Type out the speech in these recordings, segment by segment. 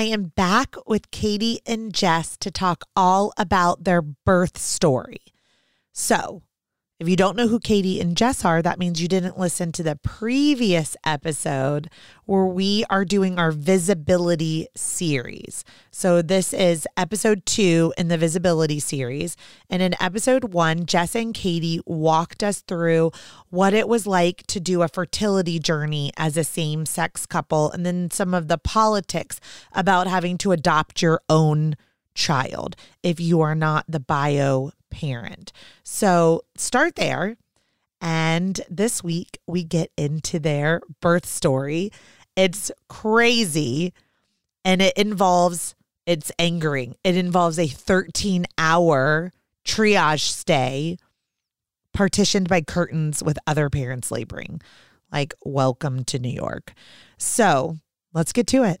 I am back with Katie and Jess to talk all about their birth story. So, if you don't know who Katie and Jess are, that means you didn't listen to the previous episode where we are doing our visibility series. So, this is episode two in the visibility series. And in episode one, Jess and Katie walked us through what it was like to do a fertility journey as a same sex couple, and then some of the politics about having to adopt your own child if you are not the bio parent. So start there. And this week we get into their birth story. It's crazy and it involves, it's angering. It involves a 13 hour triage stay partitioned by curtains with other parents laboring. Like, welcome to New York. So let's get to it.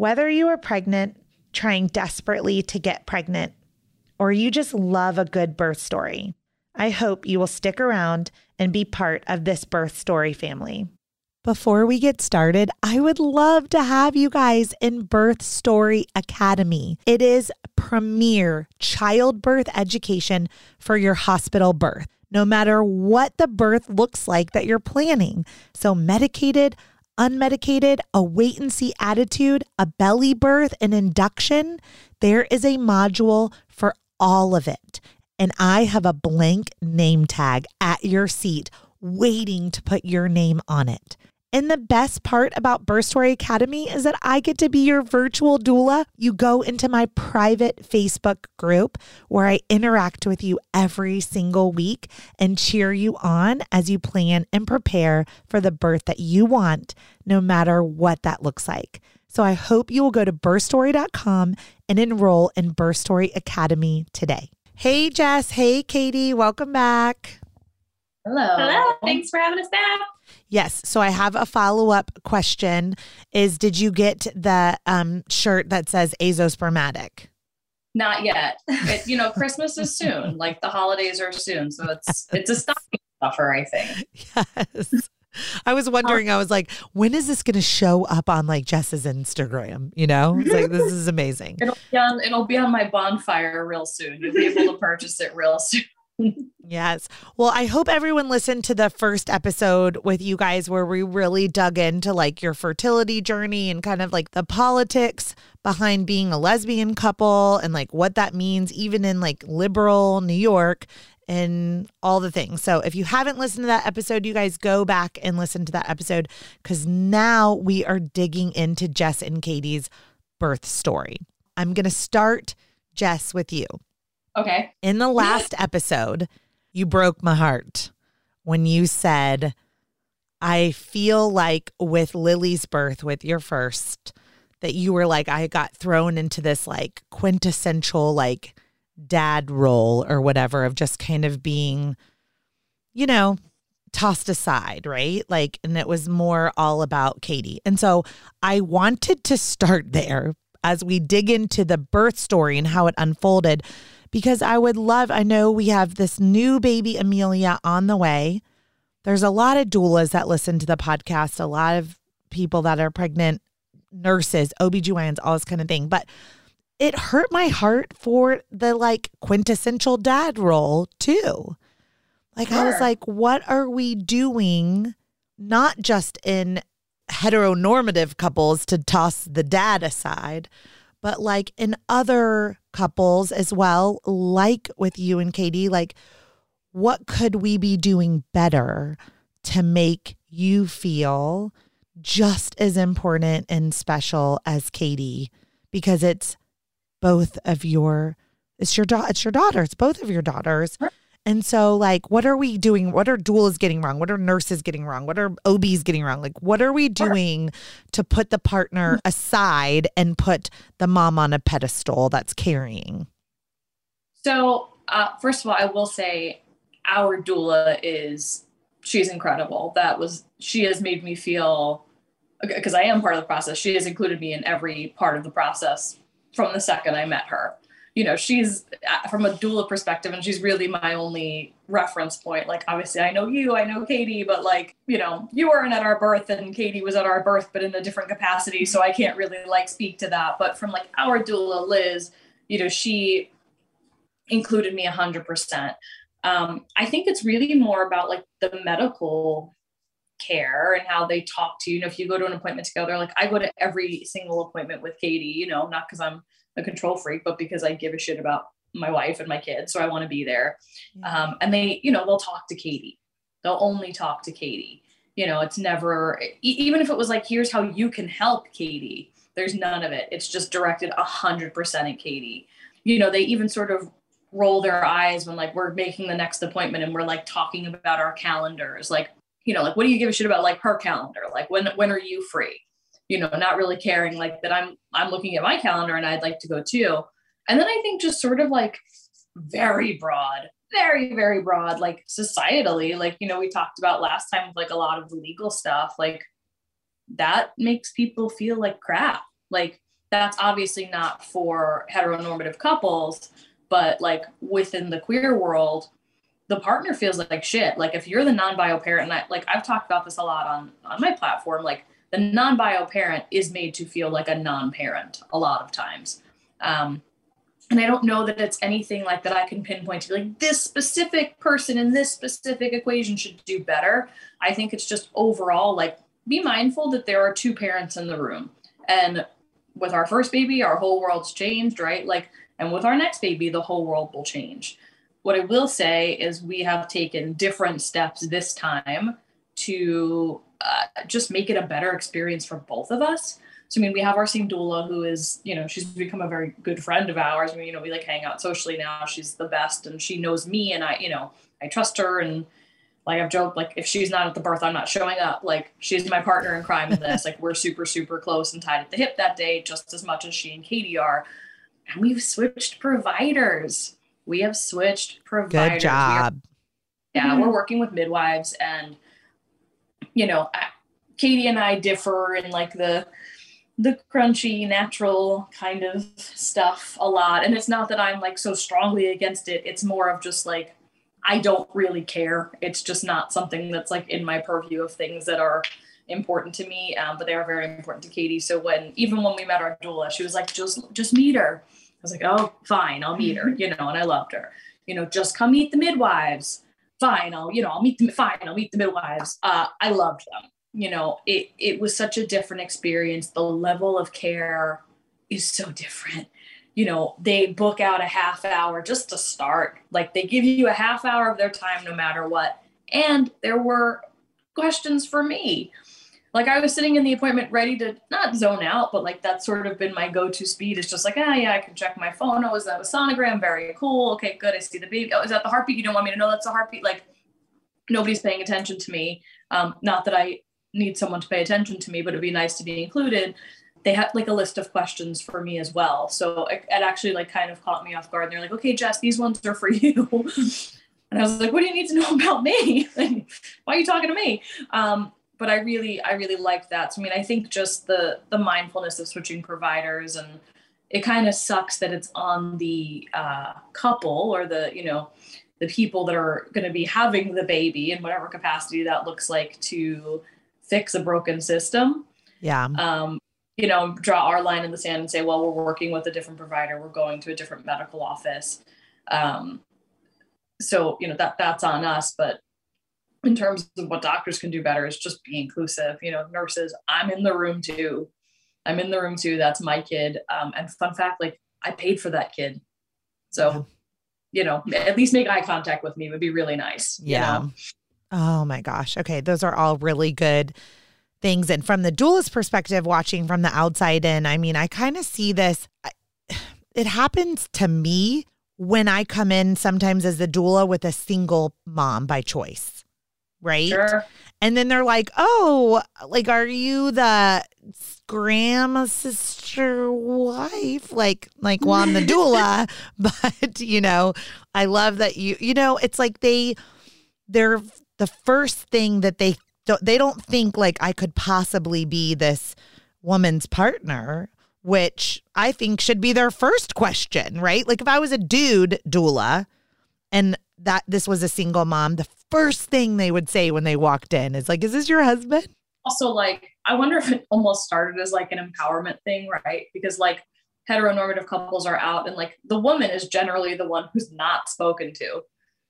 Whether you are pregnant, trying desperately to get pregnant, or you just love a good birth story, I hope you will stick around and be part of this birth story family. Before we get started, I would love to have you guys in Birth Story Academy. It is premier childbirth education for your hospital birth, no matter what the birth looks like that you're planning. So, medicated, unmedicated, a wait and see attitude, a belly birth, an induction, there is a module for all of it. And I have a blank name tag at your seat waiting to put your name on it. And the best part about Birth Story Academy is that I get to be your virtual doula. You go into my private Facebook group where I interact with you every single week and cheer you on as you plan and prepare for the birth that you want, no matter what that looks like. So I hope you will go to birthstory.com and enroll in Birth Story Academy today. Hey, Jess. Hey, Katie. Welcome back. Hello. Hello. Thanks for having us back. Yes. So I have a follow up question is did you get the um, shirt that says azospermatic? Not yet. It, you know, Christmas is soon. Like the holidays are soon. So it's it's a stocking stuffer, I think. Yes. I was wondering, I was like, when is this going to show up on like Jess's Instagram? You know, it's like, this is amazing. It'll be on it'll be on my bonfire real soon. You'll be able to purchase it real soon. Yes. Well, I hope everyone listened to the first episode with you guys where we really dug into like your fertility journey and kind of like the politics behind being a lesbian couple and like what that means, even in like liberal New York and all the things. So if you haven't listened to that episode, you guys go back and listen to that episode because now we are digging into Jess and Katie's birth story. I'm going to start, Jess, with you. Okay. In the last episode, you broke my heart when you said, I feel like with Lily's birth, with your first, that you were like, I got thrown into this like quintessential, like dad role or whatever of just kind of being, you know, tossed aside, right? Like, and it was more all about Katie. And so I wanted to start there as we dig into the birth story and how it unfolded because I would love, I know we have this new baby Amelia on the way. There's a lot of doulas that listen to the podcast, a lot of people that are pregnant, nurses, OBGYNs, all this kind of thing. But it hurt my heart for the like quintessential dad role too. Like sure. I was like, what are we doing not just in heteronormative couples to toss the dad aside, but like in other couples as well, like with you and Katie, like what could we be doing better to make you feel just as important and special as Katie? Because it's both of your it's your daughter it's your daughter it's both of your daughters and so, like, what are we doing? What are doulas getting wrong? What are nurses getting wrong? What are OBs getting wrong? Like, what are we doing to put the partner mm-hmm. aside and put the mom on a pedestal that's carrying? So, uh, first of all, I will say our doula is, she's incredible. That was, she has made me feel, because I am part of the process, she has included me in every part of the process from the second I met her you know, she's uh, from a doula perspective, and she's really my only reference point. Like, obviously, I know you, I know Katie, but like, you know, you weren't at our birth, and Katie was at our birth, but in a different capacity. So I can't really like speak to that. But from like our doula, Liz, you know, she included me a hundred percent. Um, I think it's really more about like the medical care and how they talk to you. You know, if you go to an appointment together, like I go to every single appointment with Katie, you know, not because I'm a control freak, but because I give a shit about my wife and my kids. So I want to be there. Um, and they, you know, they'll talk to Katie. They'll only talk to Katie. You know, it's never, even if it was like, here's how you can help Katie, there's none of it. It's just directed a hundred percent at Katie. You know, they even sort of roll their eyes when like we're making the next appointment and we're like talking about our calendars. Like, you know, like what do you give a shit about like her calendar? Like when when are you free? You know, not really caring like that I'm I'm looking at my calendar and I'd like to go too. And then I think just sort of like very broad, very, very broad, like societally, like, you know, we talked about last time with like a lot of legal stuff, like that makes people feel like crap. Like that's obviously not for heteronormative couples, but like within the queer world, the partner feels like shit. Like if you're the non-bio parent, and I like I've talked about this a lot on on my platform, like the non-bio parent is made to feel like a non-parent a lot of times. Um, and i don't know that it's anything like that i can pinpoint to like this specific person in this specific equation should do better. I think it's just overall like be mindful that there are two parents in the room. And with our first baby our whole world's changed right? Like and with our next baby the whole world will change. What i will say is we have taken different steps this time to uh, just make it a better experience for both of us. So I mean, we have our same doula who is, you know, she's become a very good friend of ours. I mean, you know, we like hang out socially now. She's the best, and she knows me, and I, you know, I trust her. And like I've joked, like if she's not at the birth, I'm not showing up. Like she's my partner in crime in this. like we're super, super close and tied at the hip that day, just as much as she and Katie are. And we've switched providers. We have switched providers. Good job. Are, yeah, mm-hmm. we're working with midwives and you know, Katie and I differ in like the the crunchy natural kind of stuff a lot. And it's not that i'm like so strongly against it. It's more of just like i don't really care. It's just not something that's like in my purview of things that are important to me um, but they are very important to katie. So when even when we met our doula she was like just just meet her. I was like oh fine. I'll meet her you know and i loved her. You know just come meet the midwives fine, I'll, you know, I'll meet them, fine, I'll meet the midwives. Uh, I loved them. You know, it, it was such a different experience. The level of care is so different. You know, they book out a half hour just to start. Like they give you a half hour of their time no matter what. And there were questions for me like I was sitting in the appointment ready to not zone out, but like that's sort of been my go-to speed. It's just like, ah, yeah, I can check my phone. Oh, is that a sonogram? Very cool. Okay, good. I see the baby. Oh, is that the heartbeat? You don't want me to know that's a heartbeat? Like nobody's paying attention to me. Um, not that I need someone to pay attention to me, but it'd be nice to be included. They had like a list of questions for me as well. So it, it actually like kind of caught me off guard. And they're like, okay, Jess, these ones are for you. and I was like, what do you need to know about me? Why are you talking to me? Um, but I really I really like that. So I mean, I think just the the mindfulness of switching providers and it kind of sucks that it's on the uh, couple or the you know the people that are going to be having the baby in whatever capacity that looks like to fix a broken system. Yeah. Um, you know, draw our line in the sand and say, well, we're working with a different provider. We're going to a different medical office. Um, so you know that that's on us, but in terms of what doctors can do better is just be inclusive. You know, nurses, I'm in the room too. I'm in the room too. That's my kid. Um, and fun fact, like I paid for that kid. So, you know, at least make eye contact with me would be really nice. Yeah. You know? Oh my gosh. Okay. Those are all really good things. And from the dualist perspective, watching from the outside in, I mean, I kind of see this. It happens to me when I come in sometimes as the doula with a single mom by choice right? Sure. And then they're like, "Oh, like are you the grandma sister wife?" Like like well, I'm the doula, but you know, I love that you you know, it's like they they're the first thing that they don't they don't think like I could possibly be this woman's partner, which I think should be their first question, right? Like if I was a dude doula and that this was a single mom, the first thing they would say when they walked in is like, "Is this your husband?" Also, like, I wonder if it almost started as like an empowerment thing, right? Because like heteronormative couples are out, and like the woman is generally the one who's not spoken to.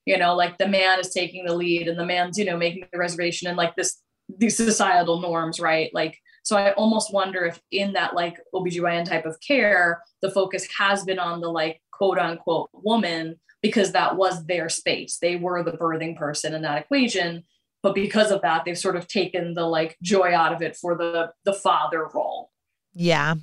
You know, like the man is taking the lead, and the man's you know making the reservation, and like this these societal norms, right? Like, so I almost wonder if in that like OBGYN type of care, the focus has been on the like quote unquote woman because that was their space. They were the birthing person in that equation. But because of that, they've sort of taken the like joy out of it for the the father role. Yeah.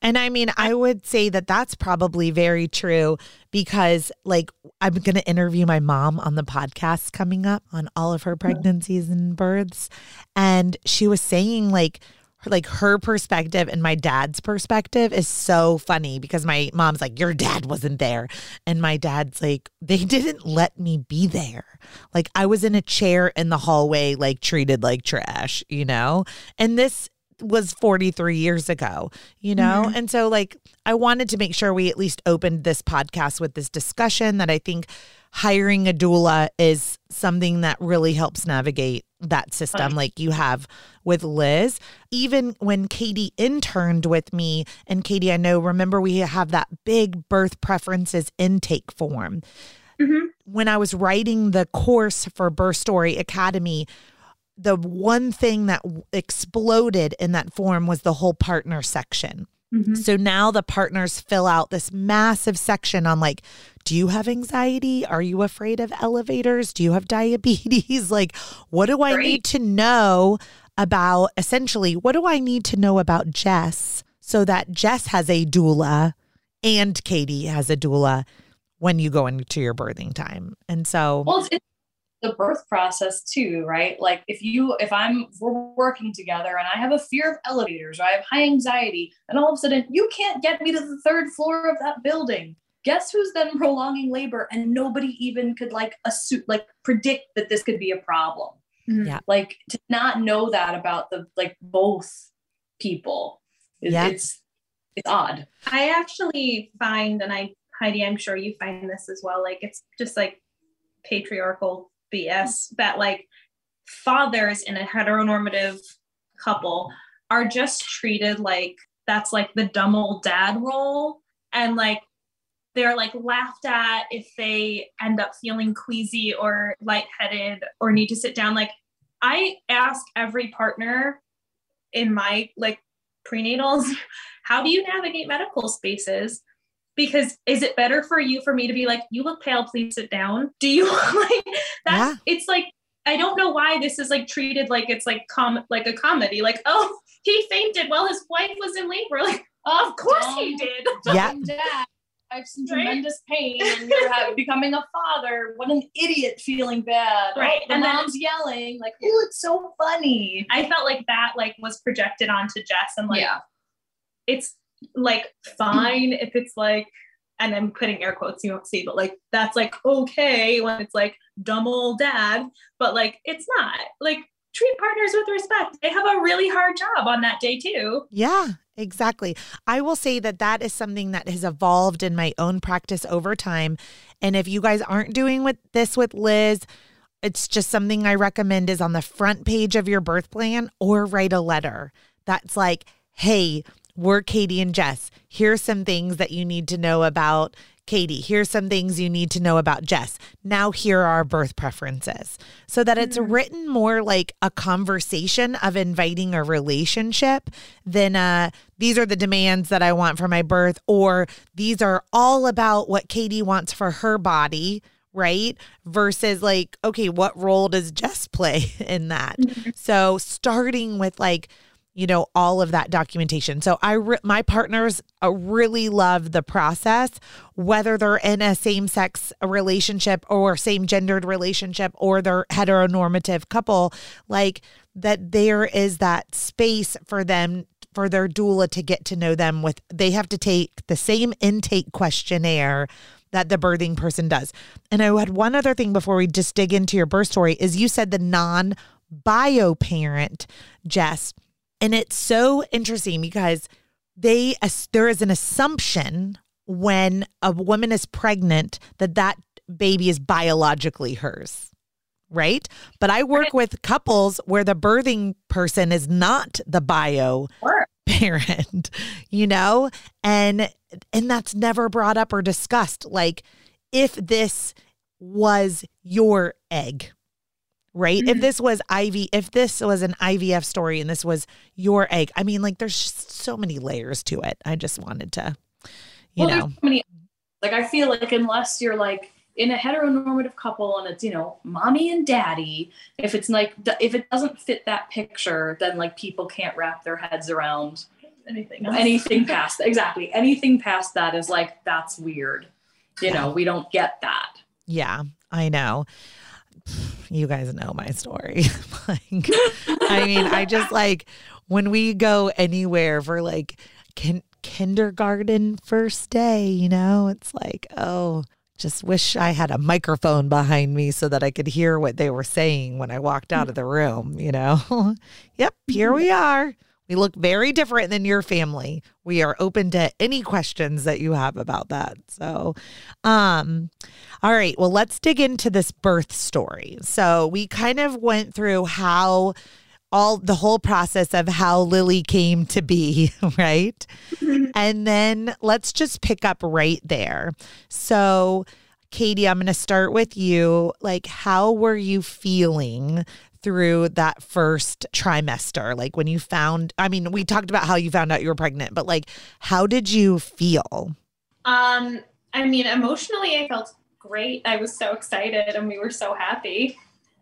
And I mean, I would say that that's probably very true because, like, I'm going to interview my mom on the podcast coming up on all of her mm-hmm. pregnancies and births. And she was saying, like, like her perspective and my dad's perspective is so funny because my mom's like your dad wasn't there and my dad's like they didn't let me be there like i was in a chair in the hallway like treated like trash you know and this was 43 years ago, you know? Mm-hmm. And so, like, I wanted to make sure we at least opened this podcast with this discussion that I think hiring a doula is something that really helps navigate that system like you have with Liz. Even when Katie interned with me, and Katie, I know, remember we have that big birth preferences intake form. Mm-hmm. When I was writing the course for Birth Story Academy, the one thing that exploded in that form was the whole partner section. Mm-hmm. So now the partners fill out this massive section on like, do you have anxiety? Are you afraid of elevators? Do you have diabetes? like, what do I Great. need to know about essentially, what do I need to know about Jess so that Jess has a doula and Katie has a doula when you go into your birthing time? And so, well, it's, the birth process too, right? Like if you, if I'm, we're working together and I have a fear of elevators or I have high anxiety and all of a sudden you can't get me to the third floor of that building. Guess who's then prolonging labor and nobody even could like assume, like predict that this could be a problem. Mm-hmm. Yeah. Like to not know that about the, like both people. It, yeah. It's, it's odd. I actually find, and I, Heidi, I'm sure you find this as well. Like it's just like patriarchal BS that like fathers in a heteronormative couple are just treated like that's like the dumb old dad role and like they're like laughed at if they end up feeling queasy or lightheaded or need to sit down. Like i ask every partner in my like prenatals how do you navigate medical spaces? Because is it better for you for me to be like you look pale please sit down. Do you like that's yeah. it's like i don't know why this is like treated like it's like com like a comedy. Like oh he fainted while his wife was in labor. Like oh, of course dumb, he did. Yeah. dad I have some right? tremendous pain and you're becoming a father. What an idiot feeling bad. Right. Oh, the and mom's then, yelling, like, oh, it's so funny. I felt like that like was projected onto Jess and like yeah. it's like fine if it's like and I'm putting air quotes you won't see, but like that's like okay when it's like dumb old dad, but like it's not. Like treat partners with respect. They have a really hard job on that day too. Yeah, exactly. I will say that that is something that has evolved in my own practice over time. And if you guys aren't doing with this with Liz, it's just something I recommend is on the front page of your birth plan or write a letter that's like, hey, we're Katie and Jess. Here's some things that you need to know about Katie, here's some things you need to know about Jess. Now, here are our birth preferences. So that it's Mhm. written more like a conversation of inviting a relationship than uh, these are the demands that I want for my birth, or these are all about what Katie wants for her body. Right. Versus like, okay, what role does Jess play in that? So starting with like, you know, all of that documentation. So I, re- my partners uh, really love the process, whether they're in a same sex relationship or same gendered relationship or they're heteronormative couple, like that there is that space for them for their doula to get to know them with they have to take the same intake questionnaire that the birthing person does. And I had one other thing before we just dig into your birth story is you said the non bio parent, Jess. And it's so interesting because they there is an assumption when a woman is pregnant that that baby is biologically hers. Right? But I work with couples where the birthing person is not the bio Sure. parent, you know? And and that's never brought up or discussed like if this was your egg. Right? If Mhm. this was IV, if this was an IVF story and this was your egg. I mean like there's so many layers to it. I just wanted to you well, know. there's so many. Like I feel like unless you're like in a heteronormative couple and it's you know mommy and daddy, if it's like if it doesn't fit that picture, then like people can't wrap their heads around Anything else? anything past exactly anything past that is like that's weird. You know, we don't get that. Yeah, I know. You guys know my story. like, I mean, I just like when we go anywhere for like kin- kindergarten first day, you know, it's like, oh, just wish I had a microphone behind me so that I could hear what they were saying when I walked out of the room, you know? yep, here we are. We look very different than your family. We are open to any questions that you have about that. So, um, all right, well, let's dig into this birth story. So, we kind of went through how all the whole process of how Lily came to be, right? and then let's just pick up right there. So, Katie, I'm going to start with you. Like, how were you feeling through that first trimester? Like, when you found, I mean, we talked about how you found out you were pregnant, but like, how did you feel? Um, I mean, emotionally, I felt great. I was so excited and we were so happy.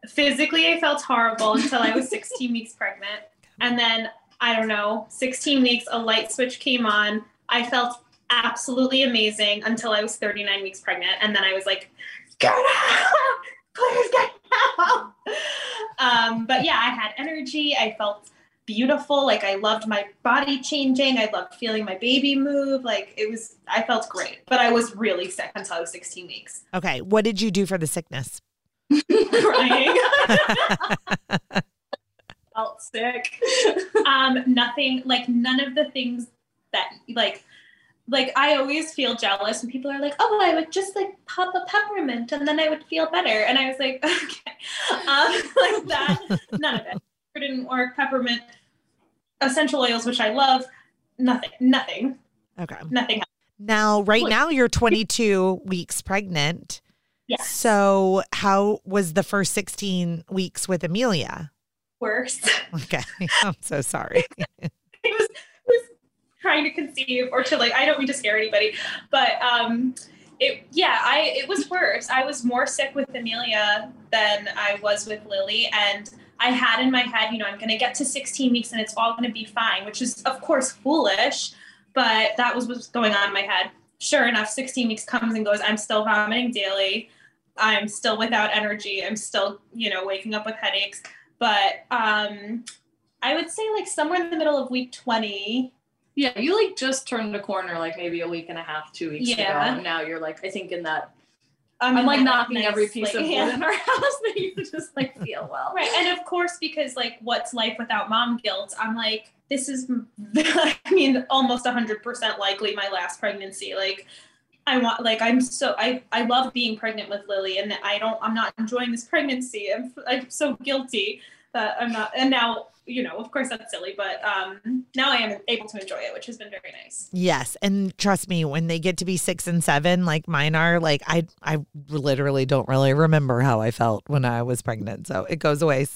Physically, I felt horrible until I was 16 weeks pregnant. And then, I don't know, 16 weeks, a light switch came on. I felt absolutely amazing until I was 39 weeks pregnant. And then I was like, get out! Please get out! Um, but yeah, I had energy. I felt beautiful. Like I loved my body changing. I loved feeling my baby move. Like it was, I felt great. But I was really sick until I was 16 weeks. Okay, what did you do for the sickness? Crying. felt sick. um, nothing like none of the things that like like I always feel jealous when people are like, oh, I would just like pop a peppermint and then I would feel better. And I was like, okay. Um, like that, none of it. It didn't work. Peppermint, essential oils, which I love, nothing, nothing, Okay. nothing. Now, right Look- now, you're 22 weeks pregnant. Yes. So, how was the first 16 weeks with Amelia? Worse. Okay. I'm so sorry. it was trying to conceive or to like i don't mean to scare anybody but um it yeah i it was worse. I was more sick with amelia than i was with lily and i had in my head you know i'm going to get to 16 weeks and it's all going to be fine which is of course foolish but that was what's going on in my head. Sure enough 16 weeks comes and goes. I'm still vomiting daily. I'm still without energy. I'm still you know waking up with headaches. But um I would say like somewhere in the middle of week 20. Yeah, you like just turned a corner like maybe a week and a half, two weeks ago. Yeah. And now you're like, I think in that I'm, I'm like knocking nice, every piece like, of wood yeah. in our house that you just like feel well. Right. And of course, because like what's life without mom guilt, I'm like, this is, I mean, almost 100% likely my last pregnancy. Like, I want, like, I'm so, I, I love being pregnant with Lily and I don't, I'm not enjoying this pregnancy. I'm, I'm so guilty that I'm not, and now you know, of course that's silly, but um, now I am able to enjoy it, which has been very nice. Yes, and trust me, when they get to be six and seven, like mine are, like I, I literally don't really remember how I felt when I was pregnant, so it goes away.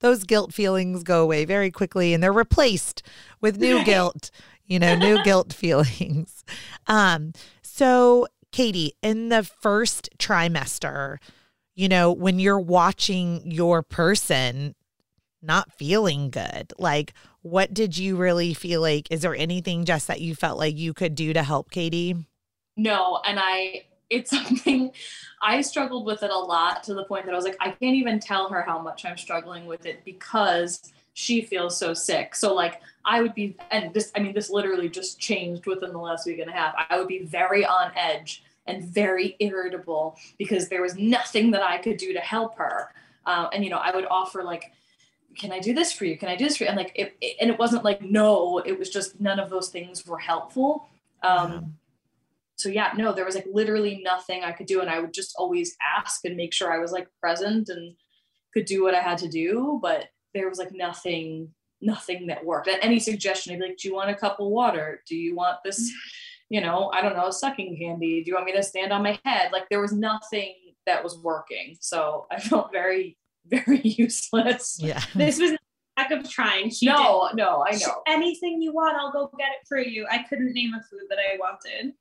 Those guilt feelings go away very quickly, and they're replaced with new guilt. You know, new guilt feelings. Um, so Katie, in the first trimester, you know, when you're watching your person not feeling good, like what did you really feel like? Is there anything just that you felt like you could do to help Katie? No, and I it's something I struggled with it a lot to the point that I was like, I can't even tell her how much I'm struggling with it because she feels so sick. So like I would be and this I mean this literally just changed within the last week and a half. I would be very on edge and very irritable because there was nothing that I could do to help her. Uh, and you know, I would offer like, "Can I do this for you? Can I do this for you?" And like, it, it, and it wasn't like no, it was just none of those things were helpful. Um, yeah. So yeah, no, there was like literally nothing I could do, and I would just always ask and make sure I was like present and could do what I had to do, but there was like nothing nothing that worked. And any suggestion, I'd be like, "Do you want a cup of water? Do you want this?" you know, I don't know, sucking candy. Do you want me to stand on my head? Like there was nothing that was working. So I felt very, very useless. Yeah. This was lack of trying. She no, did. no, I know. She, anything you want, I'll go get it for you. I couldn't name a food that I wanted.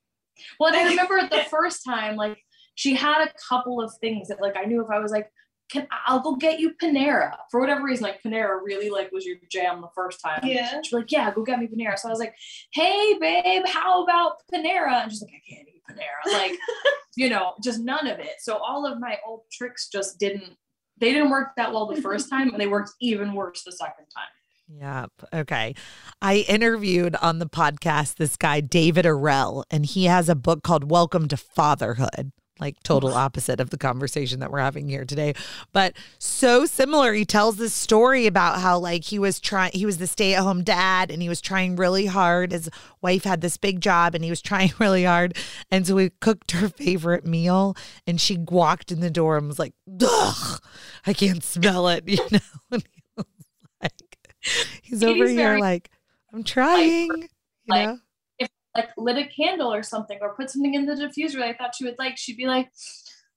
Well, I remember the first time, like she had a couple of things that like I knew if I was like, can I'll go get you Panera for whatever reason. Like Panera really like was your jam the first time. Yeah. She's like, yeah, go get me Panera. So I was like, hey babe, how about Panera? And she's like, I can't eat Panera. Like, you know, just none of it. So all of my old tricks just didn't. They didn't work that well the first time, and they worked even worse the second time. Yep. Okay. I interviewed on the podcast this guy, David Arell, and he has a book called Welcome to Fatherhood like total opposite of the conversation that we're having here today. But so similar he tells this story about how like he was trying he was the stay-at-home dad and he was trying really hard. His wife had this big job and he was trying really hard. And so we cooked her favorite meal and she walked in the door and was like Ugh, i can't smell it you know? And he was like he's over here like i'm trying you know like lit a candle or something or put something in the diffuser I thought she would like, she'd be like,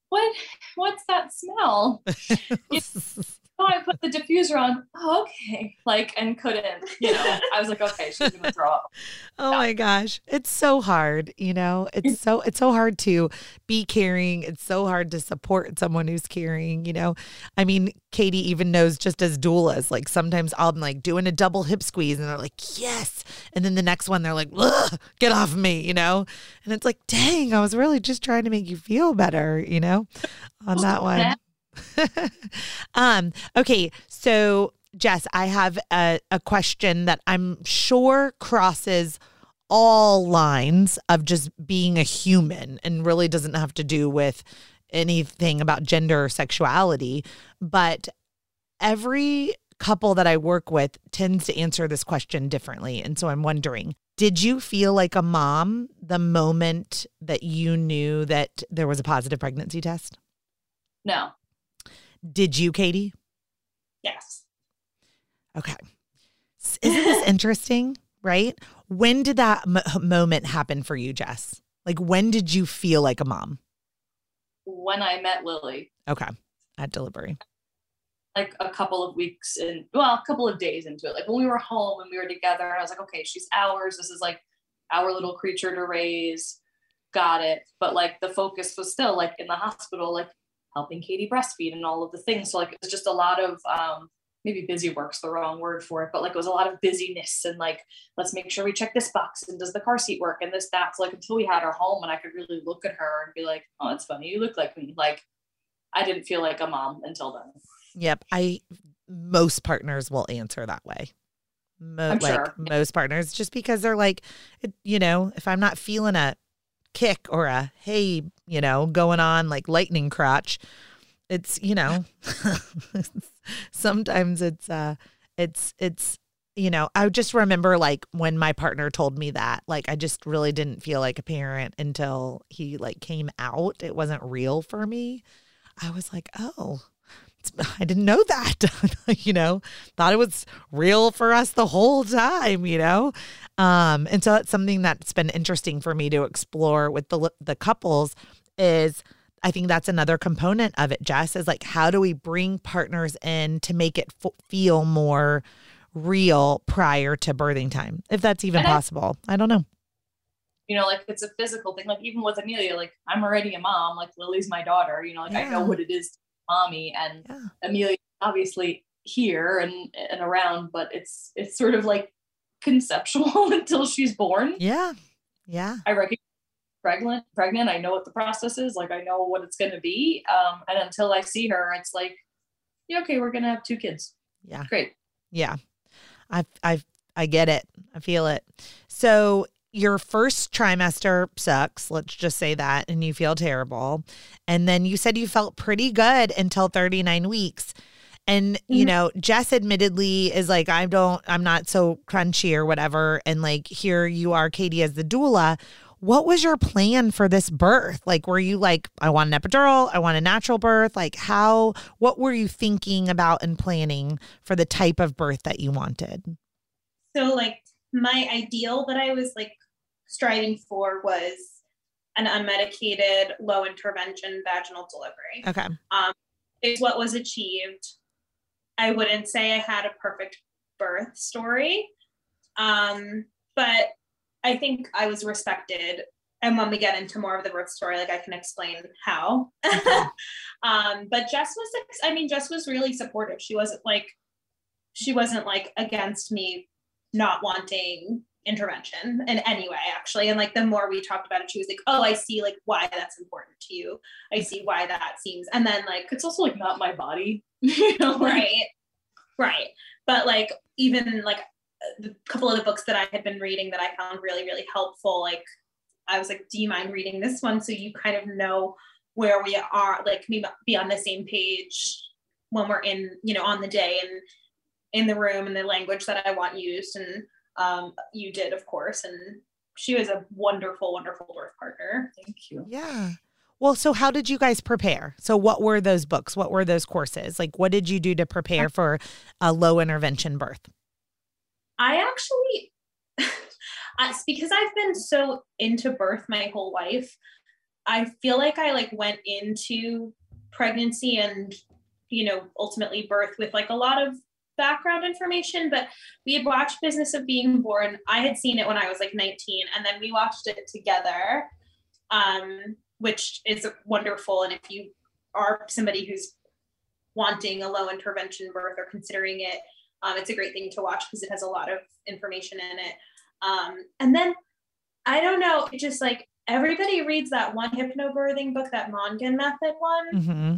what, what's that smell? oh, I put the diffuser on. Oh, okay. Like, and couldn't, you know, I was like, okay, she's going to throw up. oh my gosh. It's so hard, you know, it's so, it's so hard to be caring. It's so hard to support someone who's caring, you know, I mean, Katie even knows just as doulas, like sometimes I'll be like doing a double hip squeeze and they're like, yes. And then the next one, they're like, get off me, you know? And it's like, dang, I was really just trying to make you feel better, you know, on that one. um, okay, so Jess, I have a, a question that I'm sure crosses all lines of just being a human and really doesn't have to do with anything about gender or sexuality. But every couple that I work with tends to answer this question differently. And so I'm wondering did you feel like a mom the moment that you knew that there was a positive pregnancy test? No. Did you, Katie? Yes. Okay. Isn't this interesting? Right? When did that m- moment happen for you, Jess? Like, when did you feel like a mom? When I met Lily. Okay. At delivery. Like a couple of weeks and well, a couple of days into it. Like when we were home and we were together, and I was like, okay, she's ours. This is like our little creature to raise. Got it. But like the focus was still like in the hospital, like helping Katie breastfeed and all of the things. So like it was just a lot of um, maybe busy work's the wrong word for it, but like it was a lot of busyness and like let's make sure we check this box and does the car seat work and this that. So like until we had her home and I could really look at her and be like, oh, it's funny, you look like me. Like I didn't feel like a mom until then. Yep, I most partners will answer that way. Mo- I'm like sure. most partners, just because they're like, you know, if I'm not feeling a kick or a hey, you know, going on like lightning crotch. It's, you know, sometimes it's uh it's it's you know, I just remember like when my partner told me that, like I just really didn't feel like a parent until he like came out. It wasn't real for me. I was like, "Oh, I didn't know that, you know, thought it was real for us the whole time, you know? Um, and so that's something that's been interesting for me to explore with the, the couples is I think that's another component of it, Jess, is like, how do we bring partners in to make it f- feel more real prior to birthing time, if that's even possible? I don't know. You know, like it's a physical thing. Like even with Amelia, like I'm already a mom. Like Lily's my daughter. You know, like yeah. I know what it is, to mommy, and yeah. Amelia obviously here and and around, but it's it's sort of like conceptual until she's born. Yeah, yeah. I recognize pregnant pregnant i know what the process is like i know what it's going to be um and until i see her it's like yeah okay we're going to have two kids. Yeah. Great. Yeah. I i i get it. I feel it. So your first trimester sucks let's just say that and you feel terrible. And then you said you felt pretty good until 39 weeks and you mm-hmm. know jess admittedly is like i don't i'm not so crunchy or whatever and like here you are katie as the doula what was your plan for this birth? Like, were you like, I want an epidural, I want a natural birth? Like, how, what were you thinking about and planning for the type of birth that you wanted? So, like, my ideal that I was like striving for was an unmedicated, low intervention vaginal delivery. Okay. Um, is what was achieved. I wouldn't say I had a perfect birth story. Um, but I think I was respected. And when we get into more of the birth story, like I can explain how. um, but Jess was, I mean, Jess was really supportive. She wasn't like, she wasn't like against me not wanting intervention in any way actually. And like the more we talked about it she was like oh i see like why that's important to you. I mm-hmm. see why that seems and then like it's also like not my body. You know right. Right. But like even like uh, a couple of the books that I had been reading that I found really, really helpful, like I was like, do you mind reading this one so you kind of know where we are, like maybe be on the same page when we're in, you know, on the day and in the room and the language that I want used. And um, you did, of course. And she was a wonderful, wonderful birth partner. Thank you. Yeah. Well, so how did you guys prepare? So, what were those books? What were those courses? Like, what did you do to prepare for a low intervention birth? I actually, it's because I've been so into birth my whole life. I feel like I like went into pregnancy and you know ultimately birth with like a lot of background information but we had watched business of being born i had seen it when i was like 19 and then we watched it together um, which is wonderful and if you are somebody who's wanting a low intervention birth or considering it um, it's a great thing to watch because it has a lot of information in it. Um, and then I don't know, it just like everybody reads that one hypnobirthing book, that Mongan method one. Mm-hmm.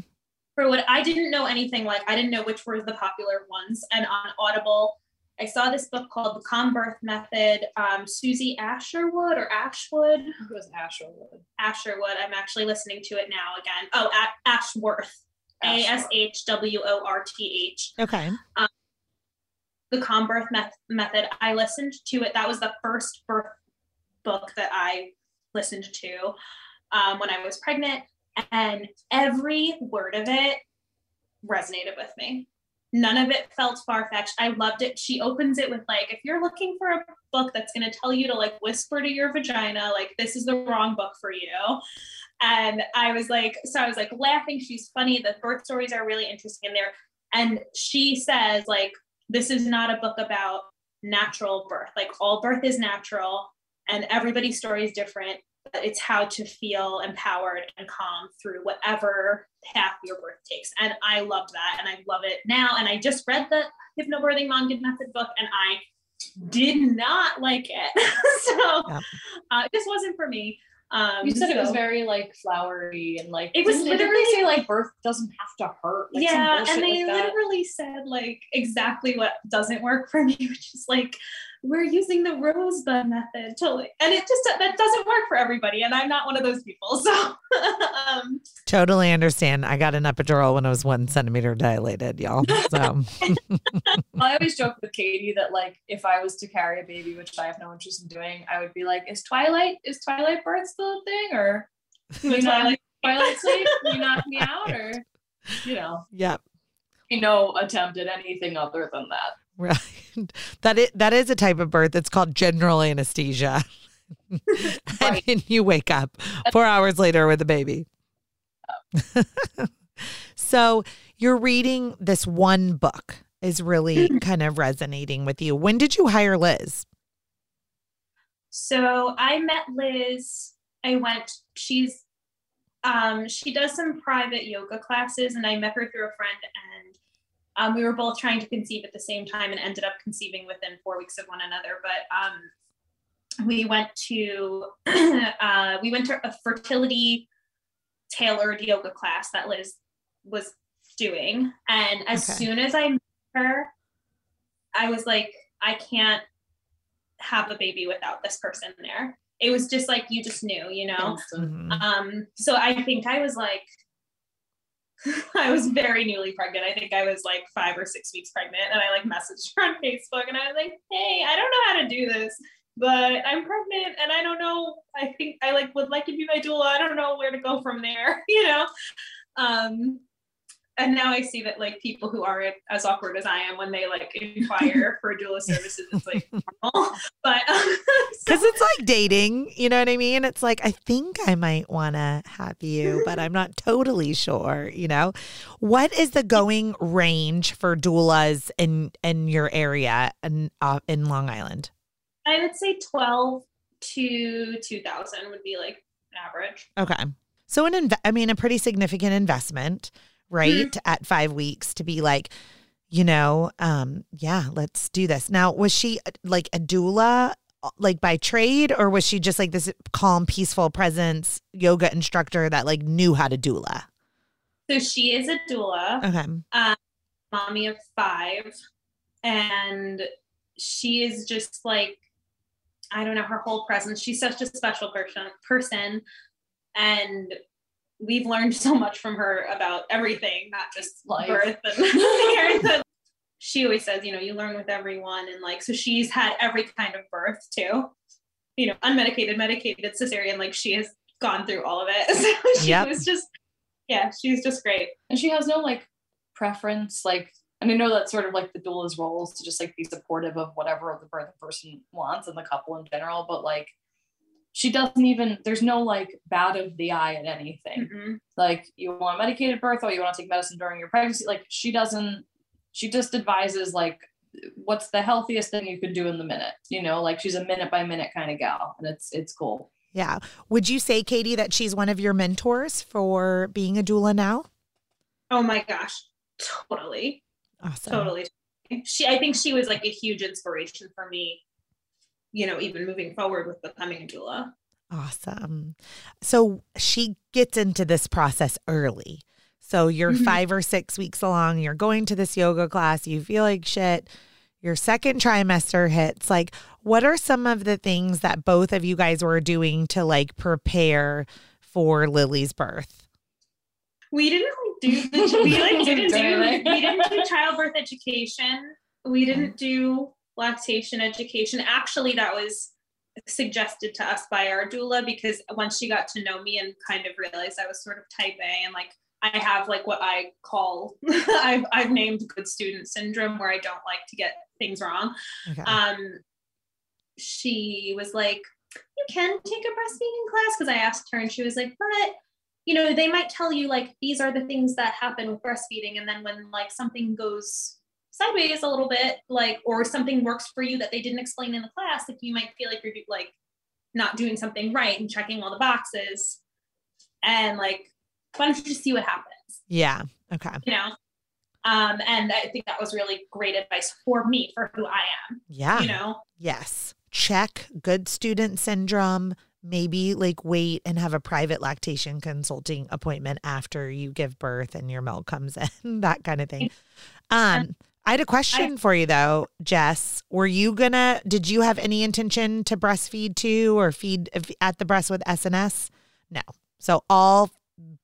For what I didn't know anything like, I didn't know which were the popular ones. And on Audible, I saw this book called The Calm Birth Method. Um, Susie Asherwood or Ashwood. It was Asherwood. Asherwood. I'm actually listening to it now again. Oh, a- Ashworth. A S H W O R T H. Okay. Um, the calm birth method i listened to it that was the first birth book that i listened to um, when i was pregnant and every word of it resonated with me. None of it felt far-fetched. I loved it. She opens it with like if you're looking for a book that's going to tell you to like whisper to your vagina like this is the wrong book for you. And i was like so i was like laughing. She's funny. The birth stories are really interesting in there. And she says like this is not a book about natural birth. Like all birth is natural and everybody's story is different, it's how to feel empowered and calm through whatever path your birth takes. And I loved that and I love it now. And I just read the Hypnobirthing Mongan Method book and I did not like it. so yeah. uh, this wasn't for me. Um, you said so, it was very like flowery and like it was literally say like birth doesn't have to hurt. Like, yeah, and they like literally said like exactly what doesn't work for me, which is like we're using the rosebud method. Totally. And it just that doesn't work for everybody and i'm not one of those people so um, totally understand. I got an epidural when i was one centimeter dilated y'all so. I always joke with katie that like if i was to carry a baby which i have no interest in doing i would be like is twilight is twilight birth still a thing or you know twilight twilight sleep you knock me out? Or you know. Yep. No attempt at anything other than that. Right. That is, that is a type of birth. It's called general anesthesia. and then you wake up four hours later with a baby. so you're reading this one book is really kind of resonating with you. When did you hire Liz? So I met Liz. I went, she's um, she does some private yoga classes, and I met her through a friend, and um, we were both trying to conceive at the same time, and ended up conceiving within four weeks of one another. But um, we went to uh, we went to a fertility tailored yoga class that Liz was doing, and as okay. soon as I met her, I was like, I can't have a baby without this person there it was just like you just knew, you know. Mm-hmm. Um, so I think I was like, I was very newly pregnant. I think I was like five or six weeks pregnant, and I like messaged her on Facebook, and I was like, "Hey, I don't know how to do this, but I'm pregnant, and I don't know. I think I like would like to be my doula. I don't know where to go from there, you know." Um, and now I see that like people who aren't as awkward as I am when they like inquire for doula services, it's like normal. But because so. it's like dating, you know what I mean? It's like I think I might want to have you, but I'm not totally sure. You know, what is the going range for doulas in in your area and uh, in Long Island? I would say twelve to two thousand would be like an average. Okay. So an inv- I mean a pretty significant investment right? Mm-hmm. At five weeks to be like, you know, um, yeah, let's do this. Now, was she uh, like a doula, uh, like by trade, or was she just like this calm, peaceful presence yoga instructor that like knew how to doula? So she is a doula. Okay. Um, mommy of five, and she is just like, I don't know, her whole presence. She's such a special person. Person, and we've learned so much from her about everything, not just Life. birth and she always says, you know, you learn with everyone. And like, so she's had every kind of birth too, you know, unmedicated, medicated, cesarean, like she has gone through all of it. So she yep. was just, yeah, she's just great. And she has no like preference, like, and I know that's sort of like the doula's role is to just like be supportive of whatever the birth person wants and the couple in general, but like she doesn't even there's no like bad of the eye at anything. Mm-hmm. like you want medicated birth or you want to take medicine during your pregnancy like she doesn't she just advises like what's the healthiest thing you could do in the minute you know? Like she's a minute by minute kind of gal and it's it's cool. Yeah. Would you say katie that she's one of your mentors for being a doula now? Oh my gosh. Totally. Awesome. Totally. She i think she was like a huge inspiration for me you know, even moving forward with becoming a doula. Awesome. So she gets into this process early. So you're mm-hmm. five or six weeks along, you're going to this yoga class, you feel like shit. Your second trimester hits. Like, what are some of the things that both of you guys were doing to like prepare for Lily's birth? We didn't do the, we like didn't do we didn't do childbirth education. We didn't do lactation education. Actually, that was suggested to us by our doula because once she got to know me and kind of realized I was sort of type A and like I have like what I call I've I've named good student syndrome where I don't like to get things wrong. Okay. Um she was like, You can take a breastfeeding class because I asked her and she was like, but you know, they might tell you like these are the things that happen with breastfeeding, and then when like something goes sideways a little bit, like, or something works for you that they didn't explain in the class, like you might feel like you're like not doing something right and checking all the boxes. And like, why don't you just see what happens? Yeah. Okay. You know? Um, and I think that was really great advice for me for who I am. Yeah. You know? Yes. Check good student syndrome. Maybe like wait and have a private lactation consulting appointment after you give birth and your milk comes in, that kind of thing. Um, I had a question I, for you though, Jess. Were you gonna? Did you have any intention to breastfeed too, or feed at the breast with SNS? No. So all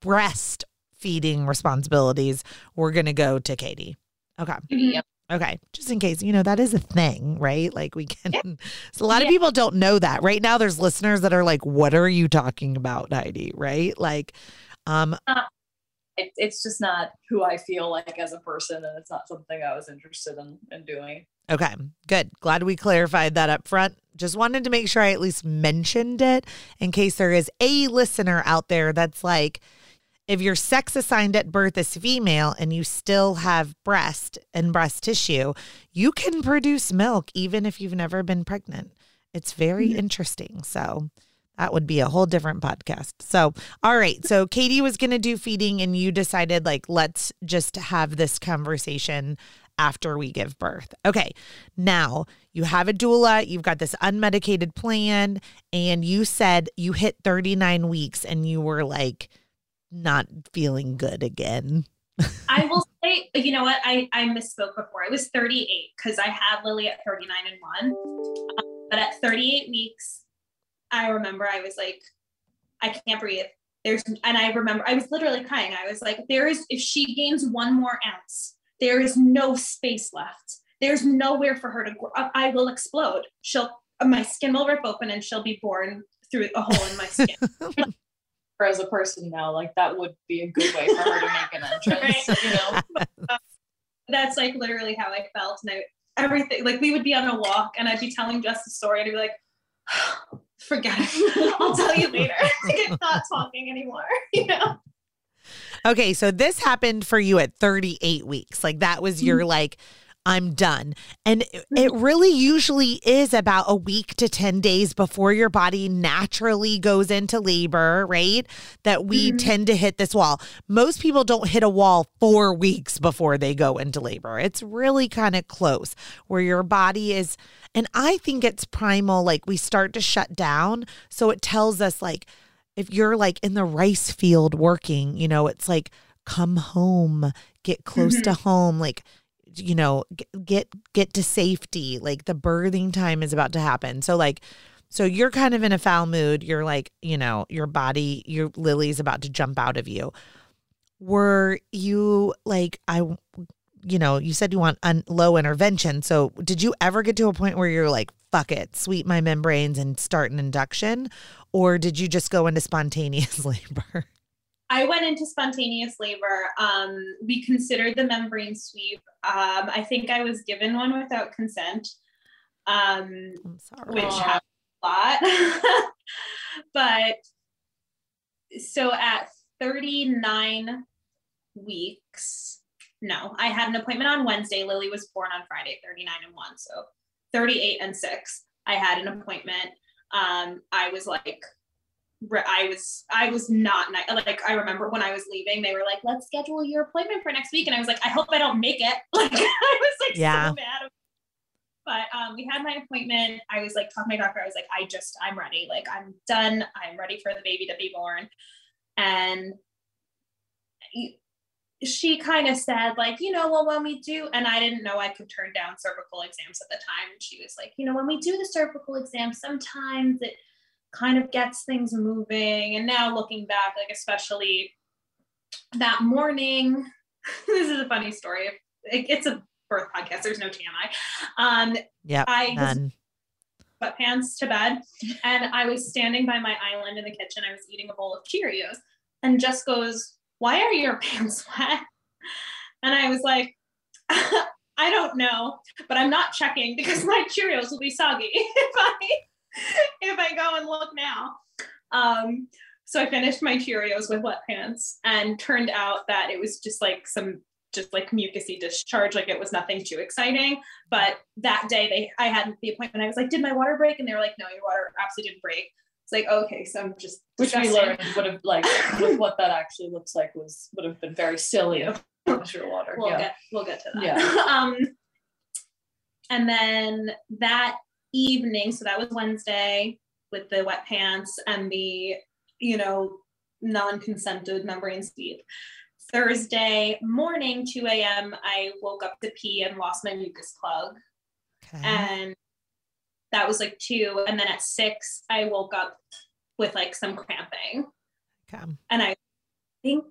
breast feeding responsibilities were gonna go to Katie. Okay. Mm-hmm. Okay, just in case, you know, that is a thing, right? Like we can so a lot of people don't know that. Right now there's listeners that are like, what are you talking about, Heidi? Right? Like, um uh, it, it's just not who I feel like as a person, and it's not something I was interested in in doing. Okay, good. Glad we clarified that up front. Just wanted to make sure I at least mentioned it in case there is a listener out there that's like, if your sex assigned at birth is female and you still have breast and breast tissue, you can produce milk even if you've never been pregnant. It's very mm-hmm. interesting. So, that would be a whole different podcast. So, all right. So, Katie was going to do feeding, and you decided, like, let's just have this conversation after we give birth. Okay. Now you have a doula, you've got this unmedicated plan, and you said you hit 39 weeks and you were like not feeling good again. I will say, you know what? I, I misspoke before. I was 38 because I had Lily at 39 and one. Um, but at 38 weeks, I remember I was like, I can't breathe. There's, and I remember I was literally crying. I was like, there is, if she gains one more ounce, there is no space left. There's nowhere for her to grow. Uh, I will explode. She'll, uh, my skin will rip open and she'll be born through a hole in my skin. For as a person now, like that would be a good way for her to make an entrance. right? You know, uh, that's like literally how I felt, and I everything like we would be on a walk, and I'd be telling Jess a story, and I'd be like, "Forget it. I'll tell you later." like I'm not talking anymore. You know. Okay, so this happened for you at 38 weeks. Like that was your mm-hmm. like I'm done. And it mm-hmm. really usually is about a week to 10 days before your body naturally goes into labor, right? That we mm-hmm. tend to hit this wall. Most people don't hit a wall 4 weeks before they go into labor. It's really kind of close where your body is and I think it's primal like we start to shut down, so it tells us like if you're like in the rice field working, you know, it's like come home, get close mm-hmm. to home, like you know, get get to safety. Like the birthing time is about to happen. So like so you're kind of in a foul mood. You're like, you know, your body, your Lily's about to jump out of you. Were you like I you know, you said you want un- low intervention. So, did you ever get to a point where you're like, fuck it, sweep my membranes and start an induction? Or did you just go into spontaneous labor? I went into spontaneous labor. Um, we considered the membrane sweep. Um, I think I was given one without consent, um, which happened a lot. but so at 39 weeks, no, I had an appointment on Wednesday. Lily was born on Friday, 39 and 1. So 38 and 6. I had an appointment. Um, I was like, I was I was not like I remember when I was leaving, they were like, "Let's schedule your appointment for next week," and I was like, "I hope I don't make it." Like I was like yeah. so mad. But um, we had my appointment. I was like, talking to my doctor. I was like, "I just I'm ready. Like I'm done. I'm ready for the baby to be born." And she kind of said like you know well when we do and i didn't know i could turn down cervical exams at the time and she was like you know when we do the cervical exam sometimes it kind of gets things moving. And now looking back like especially that morning this is a funny story. It's a birth podcast. There's no tmi um yeah i none. sweatpants to bed and i was standing by my island in the kitchen. I was eating a bowl of cheerios and Jess goes why are your pants wet? And I was like, I don't know, but I'm not checking because my Cheerios will be soggy if I if I go and look now. Um, so I finished my Cheerios with wet pants and turned out that it was just like some just like mucusy discharge, like it was nothing too exciting. But that day they I had the appointment. I was like, did my water break? And they were like, no, your water absolutely didn't break. It's like, okay, so I'm just which we learned would have like what that actually looks like was would have been very silly of your water. We'll yeah. get we'll get to that. Yeah. um and then that evening, so that was Wednesday with the wet pants and the, you know, non-consented membrane sweep. Thursday morning, 2 a.m., I woke up to pee and lost my mucus plug. Okay. And that was like two. And then at six, I woke up with like some cramping. Okay. And I think,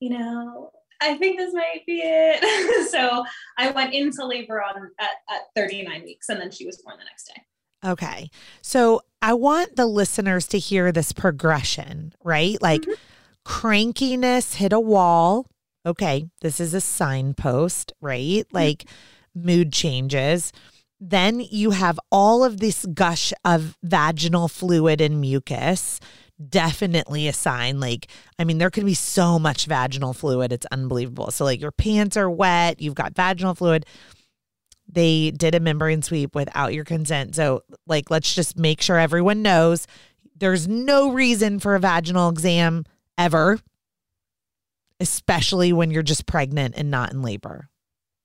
you know, I think this might be it. so I went into labor on at, at 39 weeks and then she was born the next day. Okay. So I want the listeners to hear this progression, right? Like mm-hmm. crankiness hit a wall. Okay, this is a signpost, right? Like mood changes. Then you have all of this gush of vaginal fluid and mucus. Definitely a sign. Like, I mean, there could be so much vaginal fluid. It's unbelievable. So, like, your pants are wet, you've got vaginal fluid. They did a membrane sweep without your consent. So, like, let's just make sure everyone knows there's no reason for a vaginal exam ever, especially when you're just pregnant and not in labor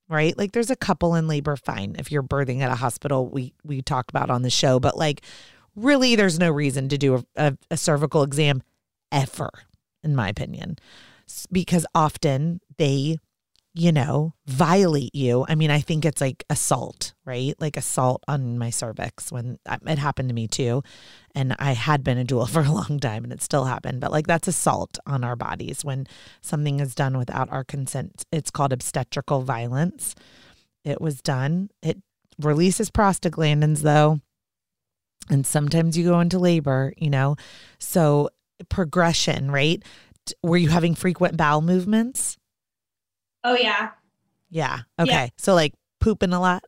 right? Like there's a couple in labor, fine. If you're birthing at a hospital, we we talked about on the show, but like really there's no reason to do a, a, a cervical exam ever, in my opinion. Because often they you know, violate you. I mean, I think it's like assault, right? Like assault on my cervix when uh, it happened to me too. And I had been a doula for a long time and it still happened. But like that's assault on our bodies when something is done without our consent. It's called obstetrical violence. It was done. It releases prostaglandins though. And sometimes you go into labor, you know. So progression, right? Were you having frequent bowel movements? Oh yeah. Yeah. Okay. Yeah. So like pooping a lot.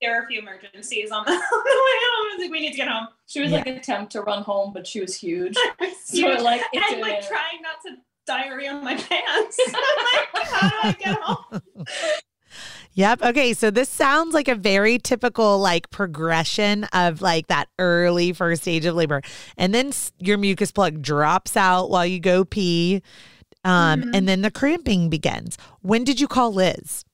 There were a few emergencies on the, on the way home. I was like, we need to get home. She was yeah. like attempt to run home, but she was huge. so like and like trying not to diarrhea on my pants. like, how do I get home? Yep. Okay. So this sounds like a very typical like progression of like that early first stage of labor. And then your mucus plug drops out while you go pee. Um, mm-hmm. And then the cramping begins. When did you call Liz?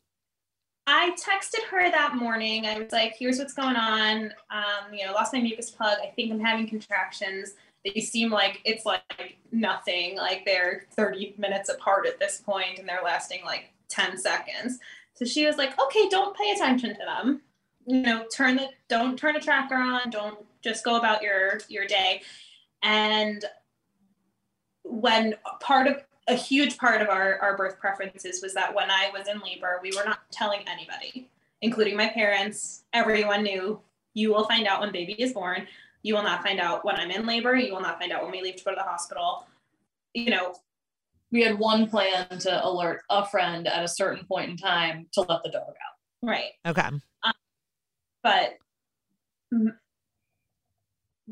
I texted her that morning. I was like, here's what's going on. Um, you know, lost my mucus plug. I think I'm having contractions. They seem like it's like nothing. Like they're 30 minutes apart at this point and they're lasting like 10 seconds. So she was like, okay, don't pay attention to them. You know, turn the don't turn a tracker on. Don't just go about your your day. And when part of a huge part of our, our birth preferences was that when I was in labor, we were not telling anybody, including my parents. Everyone knew you will find out when baby is born. You will not find out when I'm in labor. You will not find out when we leave to go to the hospital. You know, we had one plan to alert a friend at a certain point in time to let the dog out. Right. Okay. Um, but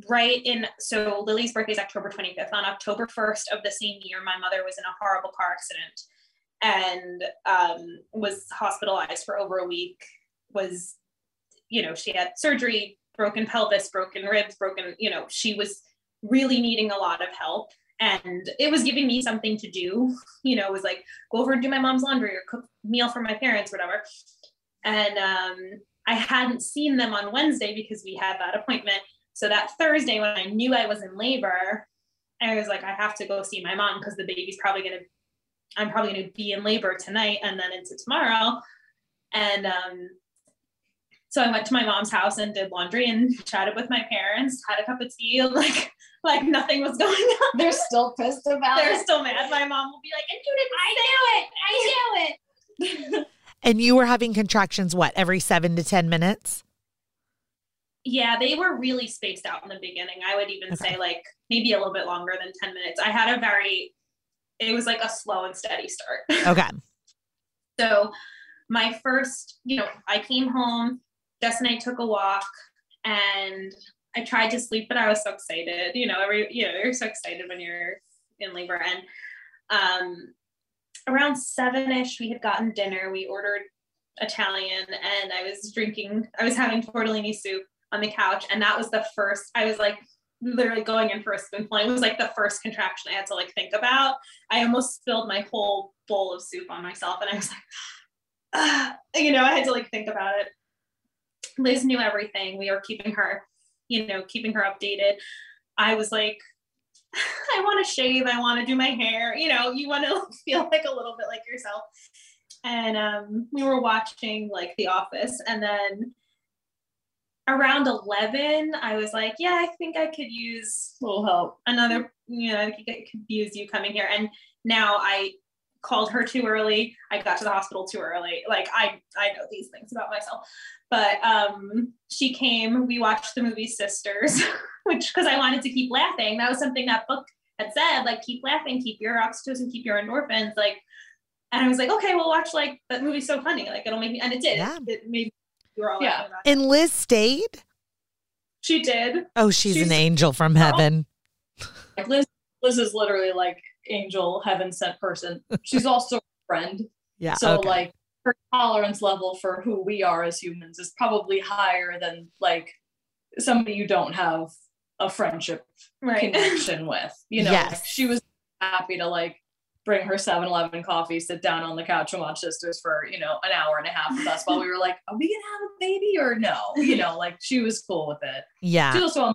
right in so Lily's birthday is October 25th. On October 1st of the same year, my mother was in a horrible car accident and um, was hospitalized for over a week. Was, you know, she had surgery, broken pelvis, broken ribs, broken, you know, she was really needing a lot of help. And it was giving me something to do, you know, it was like go over and do my mom's laundry or cook meal for my parents, whatever. And um, I hadn't seen them on Wednesday because we had that appointment so that Thursday, when I knew I was in labor, I was like, I have to go see my mom because the baby's probably going to, I'm probably going to be in labor tonight and then into tomorrow. And um, so I went to my mom's house and did laundry and chatted with my parents, had a cup of tea, like like nothing was going on. They're still pissed about They're it. They're still mad. My mom will be like, I knew it. I knew it. and you were having contractions what every seven to ten minutes? Yeah, they were really spaced out in the beginning. I would even okay. say like maybe a little bit longer than 10 minutes. I had a very, it was like a slow and steady start. Okay. so my first, you know, I came home, Jess and I took a walk and I tried to sleep, but I was so excited. You know, every, you know, you're so excited when you're in labor. And um, around seven ish, we had gotten dinner. We ordered Italian and I was drinking, I was having tortellini soup on the couch. And that was the first, I was like literally going in for a spoonful. It was like the first contraction I had to like think about. I almost spilled my whole bowl of soup on myself. And I was like, ah, you know, I had to like think about it. Liz knew everything. We were keeping her, you know, keeping her updated. I was like, I want to shave. I want to do my hair. You know, you want to feel like a little bit like yourself. And um, we were watching like The Office, and then around 11 i was like yeah i think i could use a little help. Another you know i could use you coming here. And now i called her too early. I got to the hospital too early. Like i i know these things about myself. But um she came. We watched the movie sisters which because i wanted to keep laughing. That was something that book had said, like, keep laughing, keep your oxytocin, keep your endorphins, like. And I was like, okay, we'll watch like that movie's so funny, like it'll make me, and it did. Yeah. It, made we were all Yeah. about. And Liz stayed. She did. Oh, she's, She's- an angel from heaven. Like Liz, Liz is literally like angel heaven sent person. She's also a friend. Yeah. So okay. like her tolerance level for who we are as humans is probably higher than like somebody you don't have a friendship Right. connection with. You know, Yes. like, she was happy to like bring her 7-Eleven coffee, sit down on the couch and watch Sisters for, you know, an hour and a half with us while we were like, are we gonna have a baby or no? You know, like she was cool with it. yeah. She also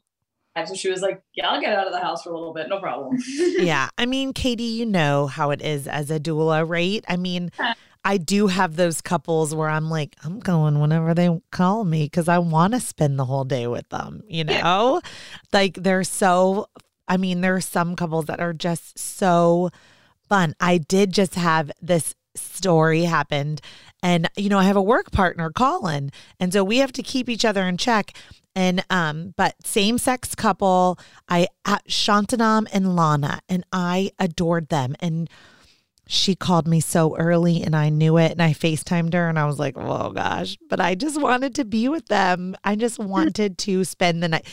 so she was like, Yeah, I'll get out of the house for a little bit, no problem. yeah. I mean, Katie, you know how it is as a doula, right? I mean, I do have those couples where I'm like, I'm going whenever they call me because I want to spend the whole day with them, you Yeah. know? Like they're so, I mean, there are some couples that are just so fun. I did just have this story happened and you know i have a work partner colin and so we have to keep each other in check and um but same sex couple i at shantanam and lana and i adored them and she called me so early and I knew it and I FaceTimed her and I was like, oh gosh, but I just wanted to be with them. I just wanted to spend the night